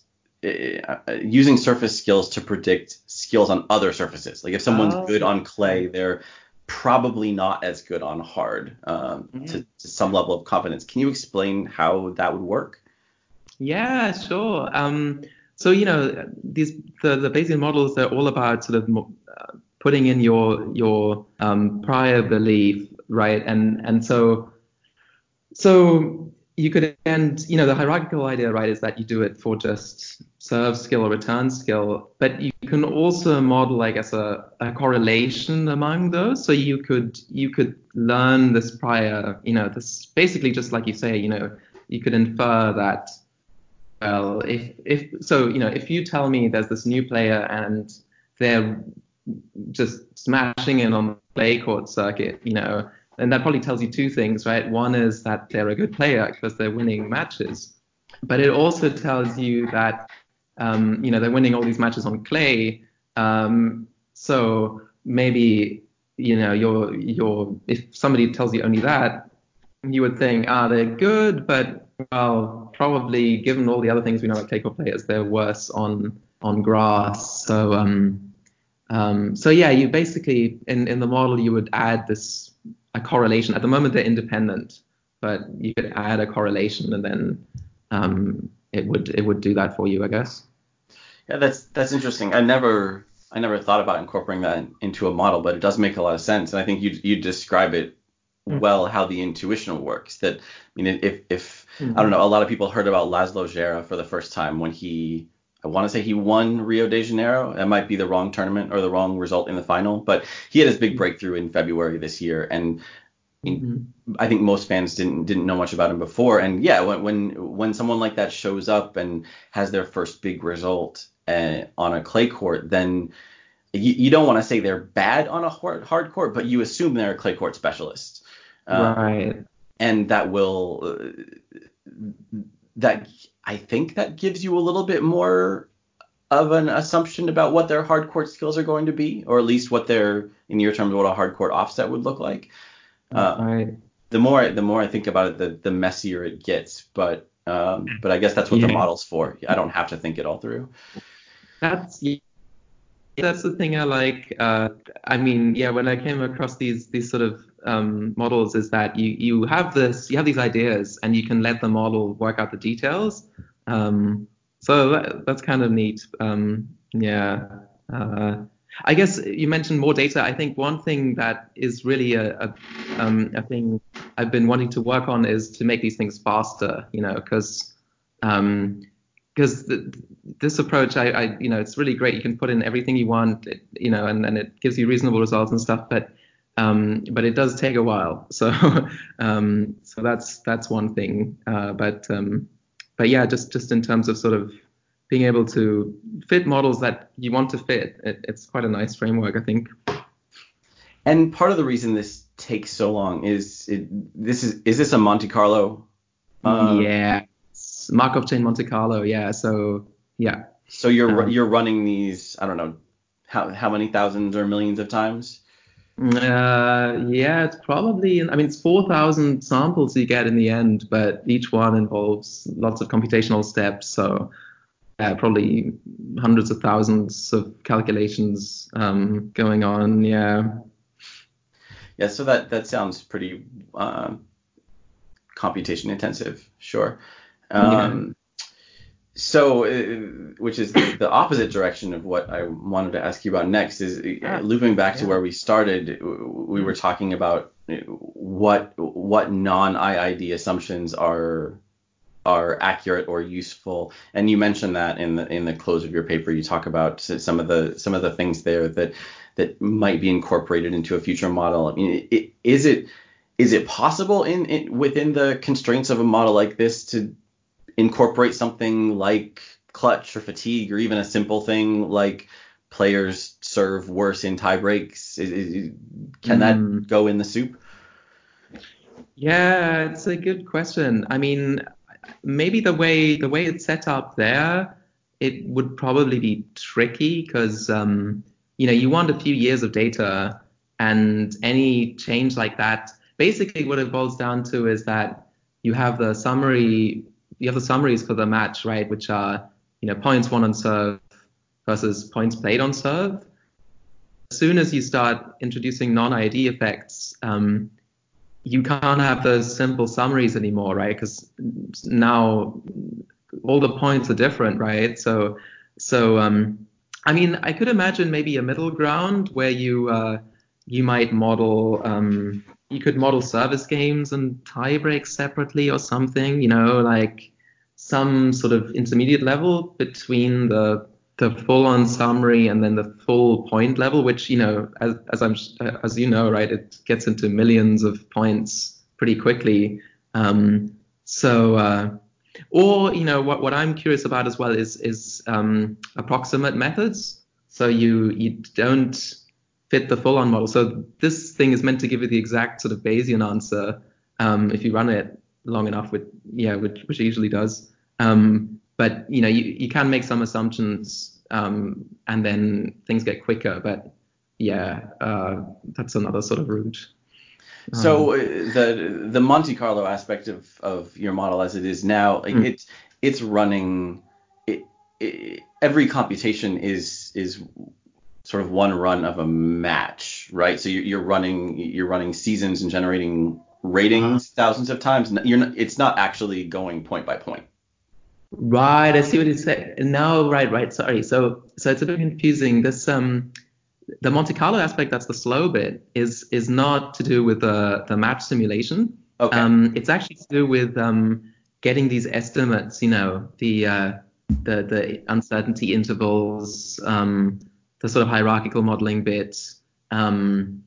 using surface skills to predict skills on other surfaces. Like if someone's oh, good on clay, they're probably not as good on hard um, mm-hmm. to, to, some level of confidence. Can you explain how that would work?
Yeah, sure. Um, so you know these the the Bayesian models they're all about sort of uh, putting in your your um, prior belief, right? And and so so you could end, you know, the hierarchical idea, right, is that you do it for just serve skill or return skill, but you can also model, I guess, a, a correlation among those. So you could you could learn this prior, you know, this basically just like you say, you know, you could infer that, well, if if so, you know, if you tell me there's this new player and they're just smashing in on the clay court circuit, you know, and that probably tells you two things, right? One is that they're a good player because they're winning matches, but it also tells you that um, you know they're winning all these matches on clay. Um, so maybe you know you're you're if somebody tells you only that, you would think ah they're good, but well probably given all the other things we know about clay court players, they're worse on on grass. So um, um, so yeah, you basically in in the model you would add this a correlation. At the moment, they're independent, but you could add a correlation and then um, it would it would do that for you, I guess.
Yeah, that's that's interesting. I never I never thought about incorporating that into a model, but it does make a lot of sense. And I think you you describe it mm-hmm. well how the intuition works. That I mean, if if mm-hmm. I don't know, a lot of people heard about Laszlo Djere for the first time when he I want to say he won Rio de Janeiro. That might be the wrong tournament or the wrong result in the final, but he had his big breakthrough in February this year, and Mm-hmm. I think most fans didn't didn't know much about him before, and yeah, when when when someone like that shows up and has their first big result uh, on a clay court, then you, you don't want to say they're bad on a hard, hard court, but you assume they're a clay court specialist,
uh, right?
And that will uh, that I think that gives you a little bit more of an assumption about what their hard court skills are going to be, or at least what their in your terms what a hard court offset would look like. Uh, right. The more the more I think about it, the the messier it gets. But um, but I guess that's what yeah. the model's for. I don't have to think it all through.
That's that's the thing I like. Uh, I mean, yeah, when I came across these these sort of um, models, is that you you have this you have these ideas and you can let the model work out the details. Um, so that, that's kind of neat. Um, yeah. Uh, I guess you mentioned more data. I think one thing that is really a, a, um, a thing I've been wanting to work on is to make these things faster, you know, because um, because this approach, I, I, you know, it's really great. You can put in everything you want, you know, and, and it gives you reasonable results and stuff. But um, but it does take a while. So um, so that's that's one thing. Uh, but um, but yeah, just just in terms of sort of being able to fit models that you want to fit. It, it's quite a nice framework, I think.
And part of the reason this takes so long is it, this is is this a Monte Carlo?
Uh, yeah, Markov chain Monte Carlo. Yeah, so yeah.
So you're um, you're running these I don't know how how many thousands or millions of times?
Uh, yeah, it's probably, I mean, it's 4,000 samples you get in the end, but each one involves lots of computational steps. So uh, probably hundreds of thousands of calculations um, going on. Yeah.
Yeah. So that that sounds pretty uh, computation intensive. Sure. Um, yeah. So, uh, which is the, the, opposite direction of what I wanted to ask you about next is uh, looping back yeah. to where we started. We were talking about what what non IID assumptions are are accurate or useful. And you mentioned that in the in the close of your paper, you talk about some of the some of the things there that that might be incorporated into a future model. I mean, it, is it is it possible in, in within the constraints of a model like this to incorporate something like clutch or fatigue or even a simple thing like players serve worse in tie breaks? Can mm. that hmm. go in the soup?
Yeah, it's a good question. I mean, maybe the way the way it's set up there, it would probably be tricky because um, you know you want a few years of data, and any change like that, basically what it boils down to is that you have the summary, you have the summaries for the match, right, which are you know points won on serve versus points played on serve. As soon as you start introducing non-ID effects, um, you can't have those simple summaries anymore, right? Because now all the points are different, right? So, so um, I mean, I could imagine maybe a middle ground where you uh, you might model um, you could model service games and tie breaks separately or something, you know, like some sort of intermediate level between the the full on summary and then the full point level, which you know, as, as I'm as you know, right, it gets into millions of points pretty quickly. Um, so, uh, or you know, what what I'm curious about as well is is um, approximate methods. So you you don't fit the full on model. So this thing is meant to give you the exact sort of Bayesian answer um, if you run it long enough, with yeah, which which it usually does. Um, but you know you, you can make some assumptions um, and then things get quicker but yeah uh, that's another sort of route
so um, uh, the the Monte Carlo aspect of, of your model as it is now like mm. it's it's running it, it, every computation is is sort of one run of a match right so you're, you're running you're running seasons and generating ratings thousands of times. You're not, it's not actually going point by point.
Right, I see what you say. No, right, right. Sorry. So, so it's a bit confusing. This um, the Monte Carlo aspect, that's the slow bit, is is not to do with the the match simulation.
Okay.
Um, it's actually to do with um, getting these estimates. You know, the uh, the the uncertainty intervals, um, the sort of hierarchical modeling bits, um,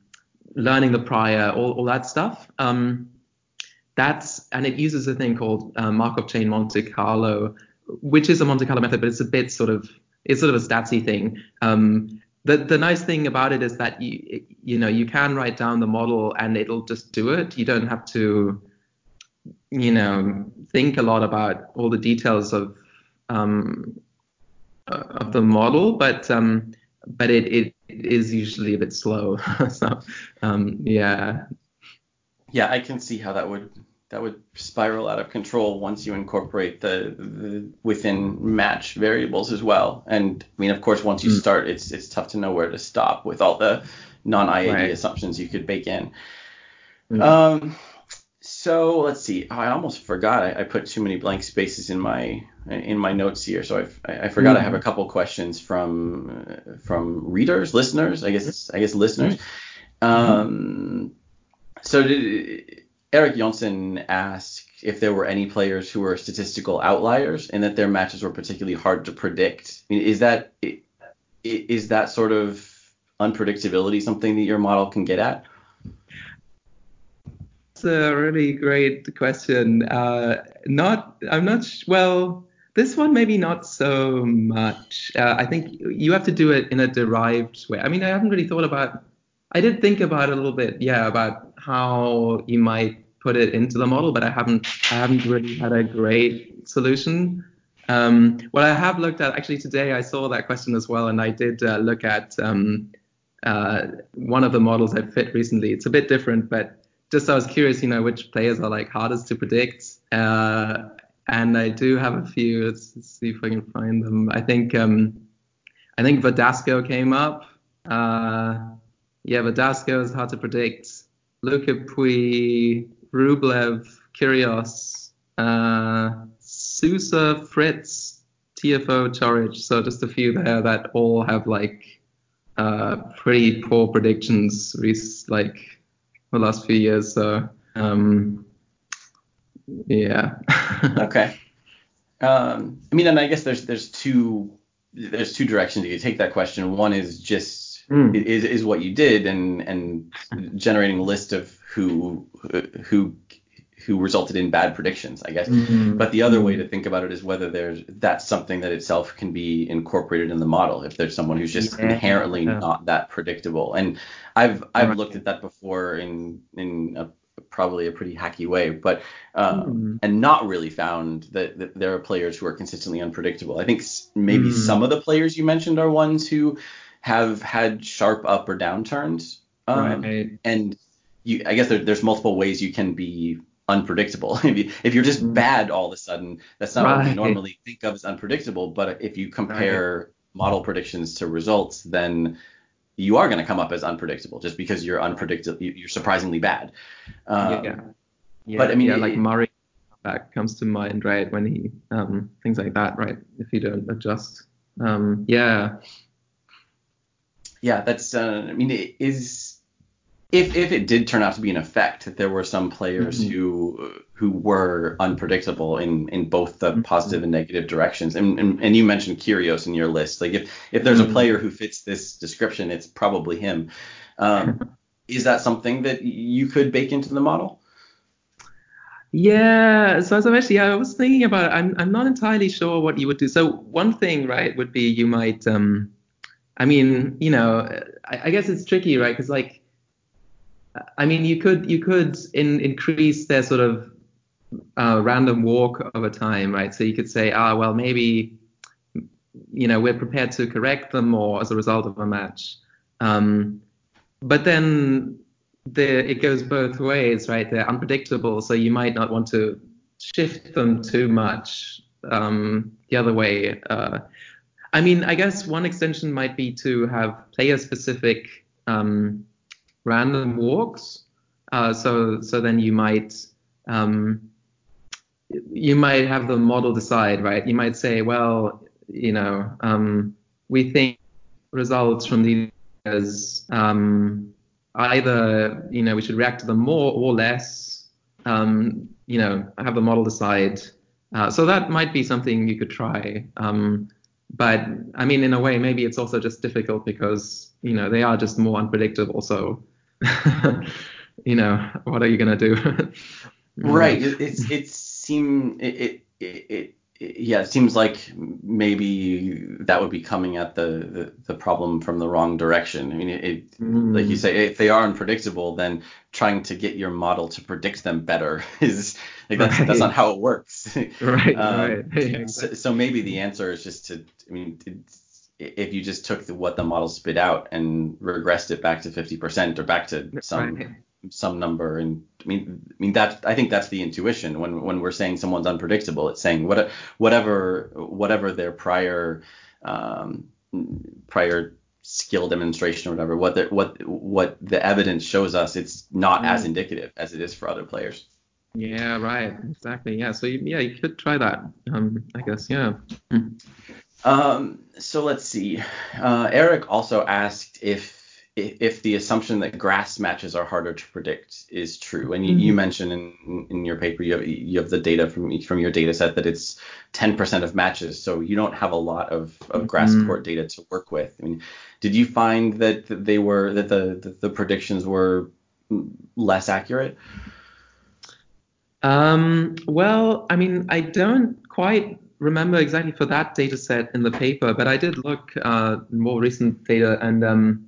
learning the prior, all, all that stuff. Um, that's and it uses a thing called uh, Markov chain Monte Carlo, which is a Monte Carlo method, but it's a bit sort of it's sort of a statsy thing. Um, the the nice thing about it is that you you know you can write down the model and it'll just do it. You don't have to you know think a lot about all the details of um, of the model, but um, but it, it is usually a bit slow. so um, yeah.
Yeah, I can see how that would that would spiral out of control once you incorporate the, the within match variables as well. And I mean, of course, once you mm. start, it's it's tough to know where to stop with all the non-IID right. assumptions you could bake in. Mm. Um, so let's see. I almost forgot. I, I, put too many blank spaces in my in my notes here, so I've, I, I forgot. Mm. I have a couple questions from from readers, listeners. I guess I guess listeners. Um, so did Eric Johnson asked if there were any players who were statistical outliers and that their matches were particularly hard to predict. I mean, is that is that sort of unpredictability something that your model can get at?
It's a really great question. Uh, not, I'm not. Sh- well, this one maybe not so much. Uh, I think you have to do it in a derived way. I mean, I haven't really thought about. I did think about it a little bit, yeah, about how you might put it into the model, but I haven't I haven't really had a great solution. Um, what I have looked at actually today, I saw that question as well, and I did uh, look at um, uh, one of the models I fit recently. It's a bit different, but just I was curious, you know, which players are like hardest to predict. Uh, and I do have a few. Let's, let's, see if I can find them. I think um, I think Verdasco came up. Uh, yeah, Verdasco is hard to predict. Luca Pouille, Rublev, Kyrgios, uh, Sousa, Fritz, Tiafoe, Coric. So just a few there that all have like uh, pretty poor predictions, like the last few years. So um, yeah.
okay. Um, I mean, and I guess there's there's two there's two directions you could take that question. One is just mm. is is what you did and and generating a list of who who who resulted in bad predictions, I guess. Mm-hmm. But the other way to think about it is whether there's that's something that itself can be incorporated in the model. If there's someone who's just yeah. inherently yeah. not that predictable, and I've I've right. looked at that before in in a, probably a pretty hacky way, but um, mm. and not really found that, that, there are players who are consistently unpredictable. I think maybe mm. some of the players you mentioned are ones who have had sharp up or downturns. Um, right. And you, I guess there, there's multiple ways you can be unpredictable. if, you, if you're just mm. bad all of a sudden, that's not right. what we normally think of as unpredictable. But if you compare right. model predictions to results, then you are going to come up as unpredictable just because you're unpredictable. You're surprisingly bad.
Um, yeah. yeah. But I mean, yeah, like Murray that comes to mind, right? When he um, things like that, right? If you don't adjust. Um, yeah.
Yeah, that's. Uh, I mean, it is if if it did turn out to be an effect, that there were some players mm-hmm. who who were unpredictable in in both the mm-hmm. positive and negative directions. And, and and you mentioned Kyrgios in your list. Like if if there's mm-hmm. a player who fits this description, it's probably him. Um, is that something that you could bake into the model?
Yeah, so as I mentioned, yeah, I was thinking about it. I'm I'm not entirely sure what you would do. So one thing, right, would be you might um, I mean, you know, I, I guess it's tricky, right? Because like I mean, you could you could in, increase their sort of uh, random walk over time, right? So you could say, ah, well, maybe you know we're prepared to correct them or as a result of a match. Um, but then the, it goes both ways, right? They're unpredictable, so you might not want to shift them too much um, the other way. Uh, I mean, I guess one extension might be to have player-specific um, random walks. Uh, so so then you might um, you might have the model decide, right? You might say, well, you know, um, we think results from these as um, either you know we should react to them more or less. Um, you know, have the model decide. Uh, so that might be something you could try. Um, but I mean, in a way, maybe it's also just difficult because you know they are just more unpredictable. So you know, what are you gonna do?
right. It's it seem it, it it yeah, it seems like maybe that would be coming at the, the, the problem from the wrong direction. I mean, it, it mm. like you say, if they are unpredictable, then trying to get your model to predict them better is like that's right. that's not how it works.
right. um, right.
Yeah, so, so, maybe the answer is just to, I mean, if you just took the, what the model spit out and regressed it back to 50% or back to some right. some number. And I mean I mean that I think that's the intuition. When when we're saying someone's unpredictable it's saying what whatever whatever their prior um, prior skill demonstration or whatever what the what what the evidence shows us it's not as mm. indicative as it is for other players.
Yeah right. Exactly. Yeah. So you, yeah you could try that. Um I guess yeah. Mm.
Um so let's see uh, Eric also asked if if the assumption that grass matches are harder to predict is true, and you, mm-hmm. you mentioned in, in your paper you have you have the data from from your data set that it's 10% of matches, so you don't have a lot of, of grass mm-hmm. court data to work with. I mean, did you find that they were that the the, the predictions were less accurate?
Um, well, I mean, I don't quite remember exactly for that data set in the paper, but I did look uh, more recent data and um,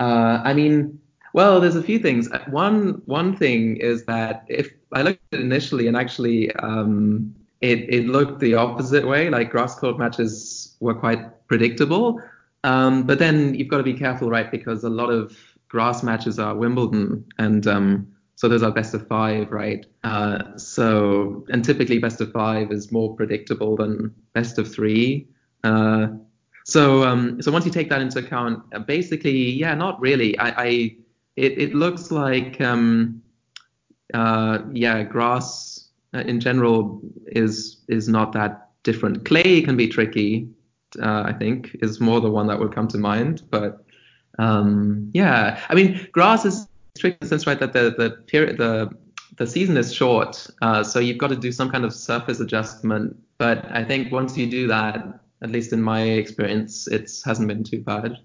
uh, I mean, well, there's a few things. One one thing is that if I looked at it initially and actually um, it it looked the opposite way. Like grass court matches were quite predictable, um, but then you've got to be careful, right? Because a lot of grass matches are Wimbledon, and um, so those are best of five, right? Uh, so and typically best of five is more predictable than best of three. Uh, so um, so once you take that into account, uh, basically, yeah, not really. I, I it, it looks like um, uh, yeah, grass uh, in general is is not that different. Clay can be tricky. I think is more the one that would come to mind. But um, yeah, I mean, grass is tricky in the sense, right, that the the period the the season is short, uh, so you've got to do some kind of surface adjustment. But I think once you do that, at least in my experience, it hasn't been too bad.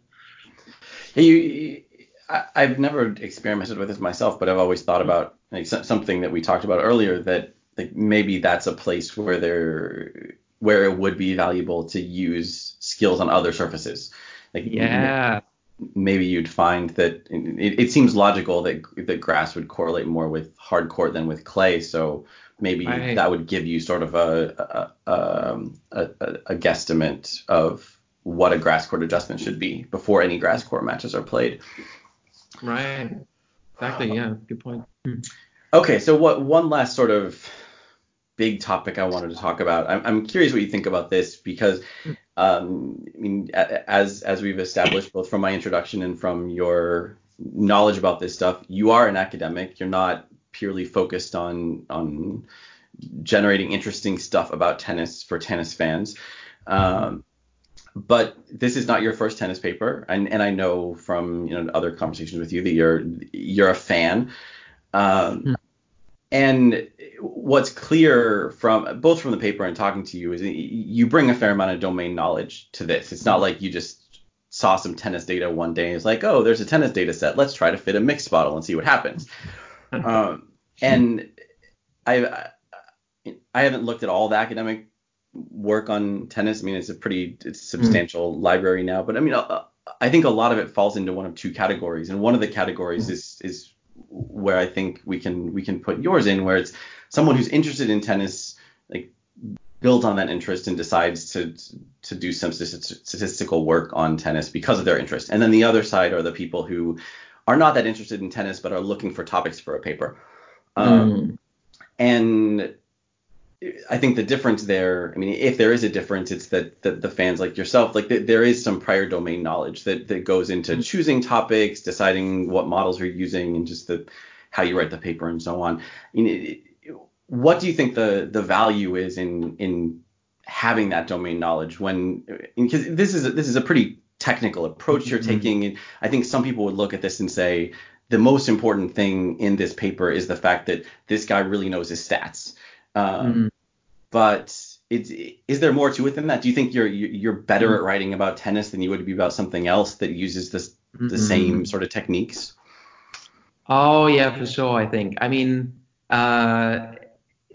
You, I, have never experimented with this myself, but I've always thought about like something that we talked about earlier that like maybe that's a place where there where it would be valuable to use skills on other surfaces.
Like yeah.
Maybe you'd find that it, it seems logical that that grass would correlate more with hard court than with clay. So maybe right. that would give you sort of a a, um, a, a, guesstimate of what a grass court adjustment should be before any grass court matches are played.
Right. Exactly. Yeah. Good point. Hmm.
Okay. So what one last sort of big topic I wanted to talk about. I'm, I'm curious what you think about this because, um, I mean, as as we've established both from my introduction and from your knowledge about this stuff, you are an academic. You're not purely focused on on generating interesting stuff about tennis for tennis fans. Um, but this is not your first tennis paper, and, and I know from you know other conversations with you that you're you're a fan. Um, hmm. And what's clear from both from the paper and talking to you is you bring a fair amount of domain knowledge to this. It's not like you just saw some tennis data one day and it's like, oh, there's a tennis data set. Let's try to fit a mixed model and see what happens. um, and I I haven't looked at all the academic work on tennis. I mean, it's a pretty it's hmm. substantial mm. library now, but I mean, uh, I think a lot of it falls into one of two categories, and one of the categories mm. is is where I think we can we can put yours in, where it's someone who's interested in tennis, like builds on that interest and decides to to do some statistical work on tennis because of their interest. And then the other side are the people who are not that interested in tennis but are looking for topics for a paper. Um, mm. And I think the difference there, I mean, if there is a difference, it's that, that the fans like yourself, like th- there is some prior domain knowledge that, that goes into mm. choosing topics, deciding what models you're using, and just the how you write the paper and so on. You know, what do you think the the value is in in having that domain knowledge when because this is a, this is a pretty technical approach you're mm-hmm. taking and I think some people would look at this and say the most important thing in this paper is the fact that this guy really knows his stats. Um, mm-hmm. But it's, is there more to it than that? Do you think you're you're better mm-hmm. at writing about tennis than you would be about something else that uses this the mm-hmm. same sort of techniques?
Oh yeah, for sure. I think. I mean, uh,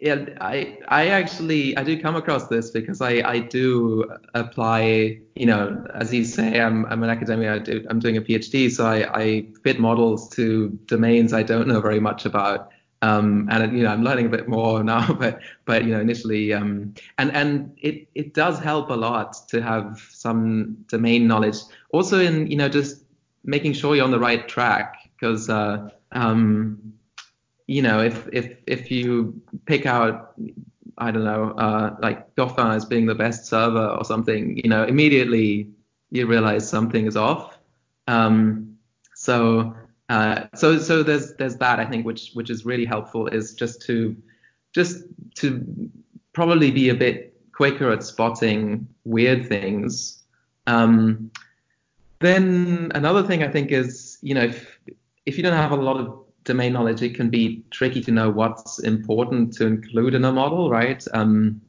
yeah, I I actually I do come across this because I I do apply. You know, as you say, I'm I'm an academic. I do, I'm doing a PhD, so I I fit models to domains I don't know very much about. Um, and you know, I'm learning a bit more now, but but you know, initially, um, and and it it does help a lot to have some domain knowledge. Also, in you know, just making sure you're on the right track, because uh, um, you know, if if if you pick out, I don't know, uh, like Goffin as being the best server or something, you know, immediately you realize something is off. Um, so uh, so so there's there's that I think which which is really helpful is just to just to probably be a bit quicker at spotting weird things. Um, then another thing I think is you know if if you don't have a lot of domain knowledge, it can be tricky to know what's important to include in a model, right? Um,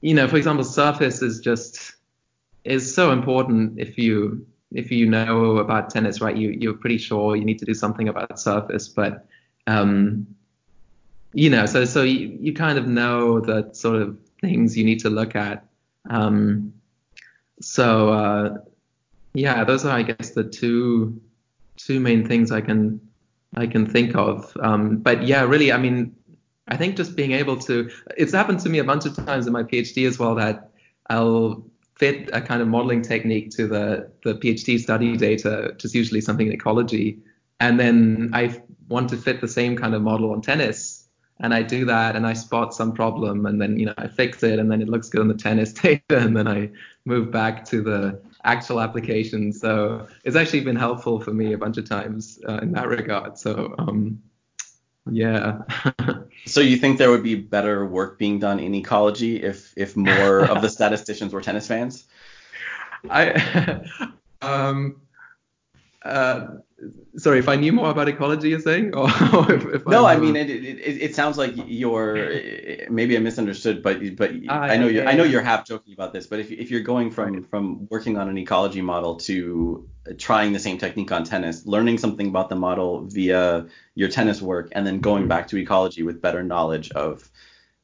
you know, for example, surface is just is so important if you if you know about tennis, right, you you're pretty sure you need to do something about surface, but um, you know, so so you, you kind of know the sort of things you need to look at. Um, so uh, yeah, those are I guess the two two main things I can I can think of. Um, but yeah, really, I mean, I think just being able to, it's happened to me a bunch of times in my PhD as well that I'll fit a kind of modeling technique to the, the PhD study data, which is usually something in ecology. And then I want to fit the same kind of model on tennis. And I do that and I spot some problem and then, you know, I fix it and then it looks good on the tennis data. And then I move back to the actual application. So it's actually been helpful for me a bunch of times uh, in that regard. So, um, yeah.
so you think there would be better work being done in ecology if if more of the statisticians were tennis fans?
I um uh sorry if I knew more about ecology you're saying or,
if, if no I, I mean it, it, it sounds like you're maybe I misunderstood but but uh, I know you're yeah. I know you're half joking about this but if if you're going from from working on an ecology model to trying the same technique on tennis learning something about the model via your tennis work and then going back to ecology with better knowledge of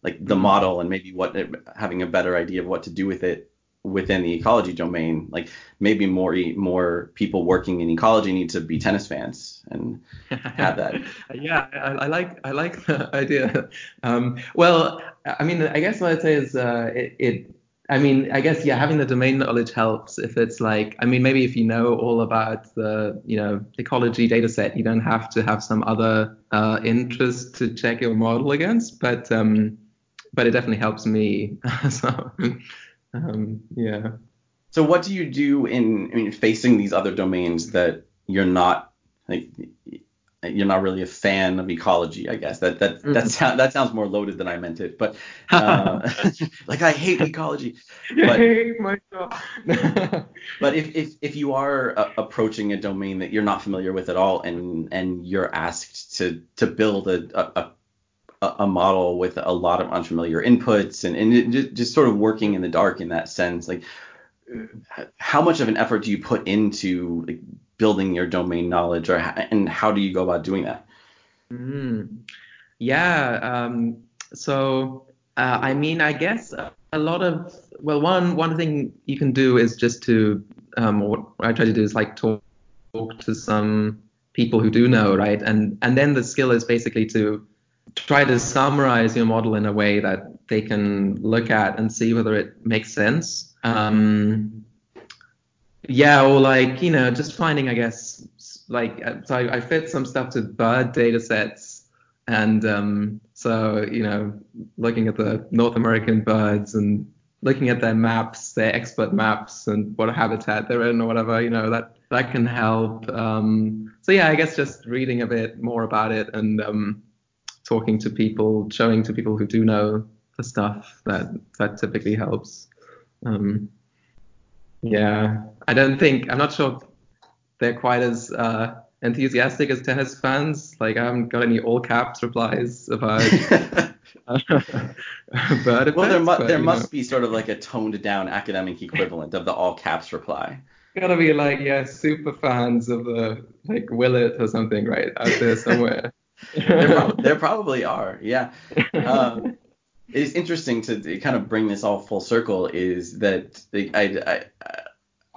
like the mm-hmm. model and maybe what having a better idea of what to do with it within the ecology domain like maybe more more people working in ecology need to be tennis fans and have that
yeah I, I, like i like the idea um, well i mean i guess what i'd say is uh, it, it I mean, I guess yeah, having the domain knowledge helps if it's like, I mean, maybe if you know all about the, you know, ecology data set, you don't have to have some other uh, interest to check your model against, but um, but it definitely helps me. so um, yeah.
So what do you do in I mean, facing these other domains that you're not like you're not really a fan of ecology, I guess. That that mm-hmm. that, sound, that sounds more loaded than I meant it, but uh, like I hate ecology. But, I hate myself. but if, if if you are uh, approaching a domain that you're not familiar with at all, and and you're asked to to build a, a a model with a lot of unfamiliar inputs and, and just, just sort of working in the dark in that sense. Like how much of an effort do you put into like, building your domain knowledge or and how do you go about doing that?
Mm. yeah um, so uh, i mean i guess a lot of well one one thing you can do is just to um, what i try to do is like talk, talk to some people who do know right? And and then the skill is basically to try to summarize your model in a way that they can look at and see whether it makes sense. Um, yeah, or like, you know, just finding, I guess, like, so I, I fit some stuff to bird data sets. And um, so, you know, looking at the North American birds and looking at their maps, their expert maps, and what habitat they're in or whatever, you know, that that can help. Um, so yeah, I guess just reading a bit more about it and um, talking to people, showing to people who do know the stuff that that typically helps. Um, yeah, I don't think I'm not sure they're quite as uh, enthusiastic as tennis fans. Like I haven't got any all caps replies about.
bird well, there, mu- but, there must know. be sort of like a toned down academic equivalent of the all caps reply.
Gotta be like yeah, super fans of the like Willett or something, right out there somewhere.
There, there, probably are, yeah. Um, it's interesting to kind of bring this all full circle. Is that I, I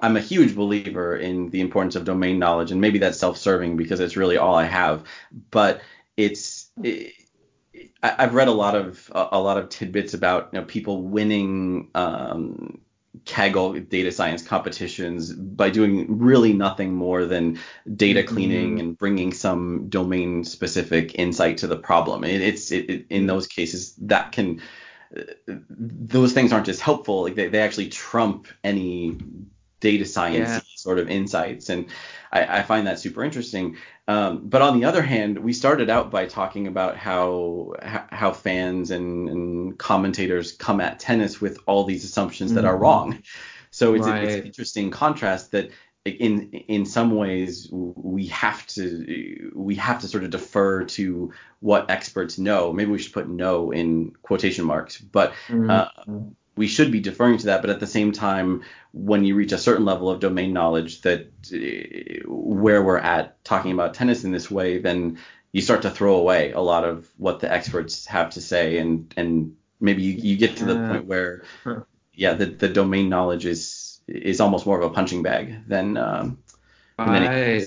I'm a huge believer in the importance of domain knowledge, and maybe that's self-serving because it's really all I have. But it's it, I've read a lot of a, lot of tidbits about you know people winning um, Kaggle data science competitions by doing really nothing more than data cleaning mm-hmm. and bringing some domain specific insight to the problem. It, it's it, in those cases that can those things aren't just helpful; like they, they actually trump any data science yeah. sort of insights. And I, I find that super interesting. Um, but on the other hand, we started out by talking about how how fans and, and commentators come at tennis with all these assumptions mm-hmm. that are mm-hmm. wrong. So it's, right. a, it's an interesting contrast that in in some ways we have to we have to sort of defer to what experts know. Maybe we should put "know" in quotation marks, but mm-hmm. uh, we should be deferring to that, but at the same time, when you reach a certain level of domain knowledge that uh, where we're at talking about tennis in this way, then you start to throw away a lot of what the experts have to say, and and maybe you, you get to the point where, yeah, the, the domain knowledge is is almost more of a punching bag than. Um,
I,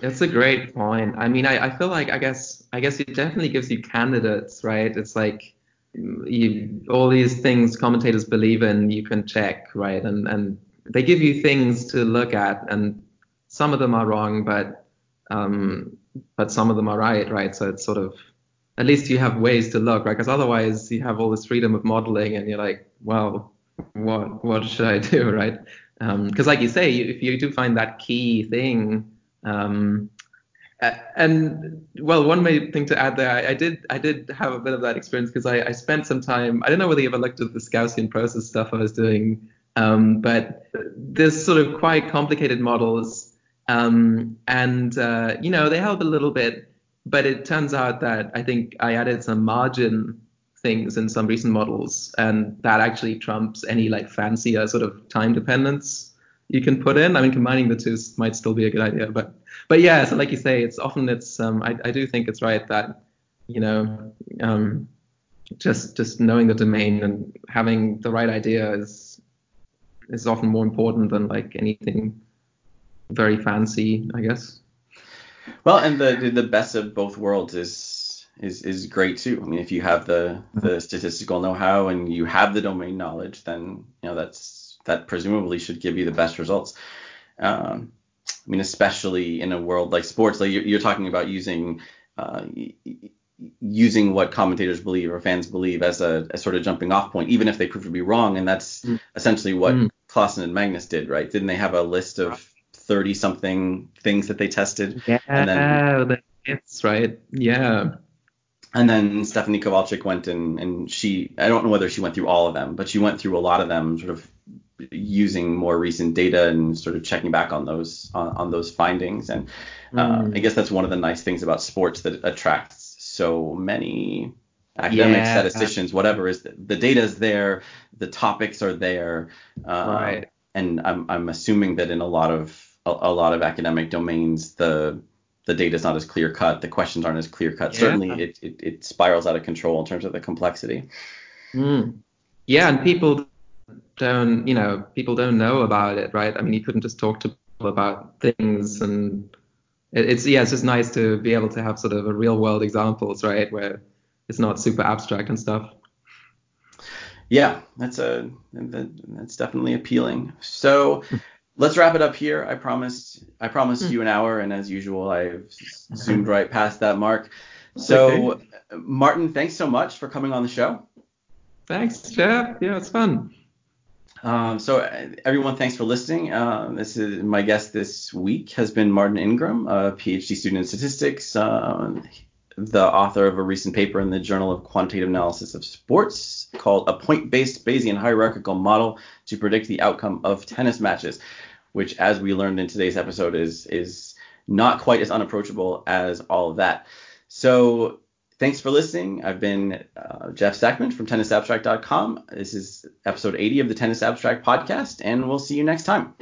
that's a great point. I mean, I, I feel like I guess I guess it definitely gives you candidates, right? It's like you, all these things commentators believe in, you can check, right? And and they give you things to look at, and some of them are wrong, but um, but some of them are right, right? So it's sort of at least you have ways to look, right? Because otherwise you have all this freedom of modeling, and you're like, well, what what should I do, right? Because um, like you say, if you do find that key thing, um, and well, one thing to add there, I, I, did I did have a bit of that experience because I, I, spent some time. I don't know whether you ever looked at the Gaussian process stuff I was doing, um, but there's sort of quite complicated models, um, and uh, you know they help a little bit. But it turns out that I think I added some margin things in some recent models, and that actually trumps any like fancier sort of time dependence you can put in. I mean, combining the two might still be a good idea, but but yeah, so like you say, it's often it's um, I, I do think it's right that you know um, just just knowing the domain and having the right idea is is often more important than like anything very fancy, I guess.
Well, and the the best of both worlds is is is great too. I mean, if you have the the statistical know-how and you have the domain knowledge, then you know that's that presumably should give you the best results. Um, I mean, especially in a world like sports, like you're, you're talking about using uh, using what commentators believe or fans believe as a, a, sort of jumping off point, even if they prove to be wrong. And that's mm. essentially what mm. Klaassen and Magnus did, right? Didn't they have a list of 30 something things that they tested?
Yeah, and then, that's right. Yeah.
And then Stephanie Kovalchik went and, and she, I don't know whether she went through all of them, but she went through a lot of them, sort of using more recent data and sort of checking back on those on, on those findings. And uh, mm. I guess that's one of the nice things about sports that attracts so many academic yeah. statisticians, whatever is the, the data is there, the topics are there, uh, right. and I'm I'm assuming that in a lot of a, a lot of academic domains the the data is not as clear cut, the questions aren't as clear cut. Yeah. Certainly, it, it, it spirals out of control in terms of the complexity.
Mm. Yeah, and people don't, you know, people don't know about it, right? I mean, you couldn't just talk to people about things, and it, it's yeah, it's just nice to be able to have sort of a real world examples, right, where it's not super abstract and stuff.
Yeah, that's a that's definitely appealing. So. let's wrap it up here. I promised I promised hmm. you an hour, and as usual, I've zoomed right past that mark. So, okay. Martin, thanks so much for coming on the show.
Thanks, Jeff. Yeah, it's fun.
Um, so uh, everyone, thanks for listening. Uh, this is my guest this week has been Martin Ingram, a PhD student in statistics, uh, the author of a recent paper in the Journal of Quantitative Analysis of Sports called "A Point-Based Bayesian Hierarchical Model to Predict the Outcome of Tennis Matches," which, as we learned in today's episode, is is not quite as unapproachable as all of that. So Thanks for listening. I've been uh, Jeff Sackmann from tennisabstract.com. This is episode 80 of the Tennis Abstract podcast, and we'll see you next time.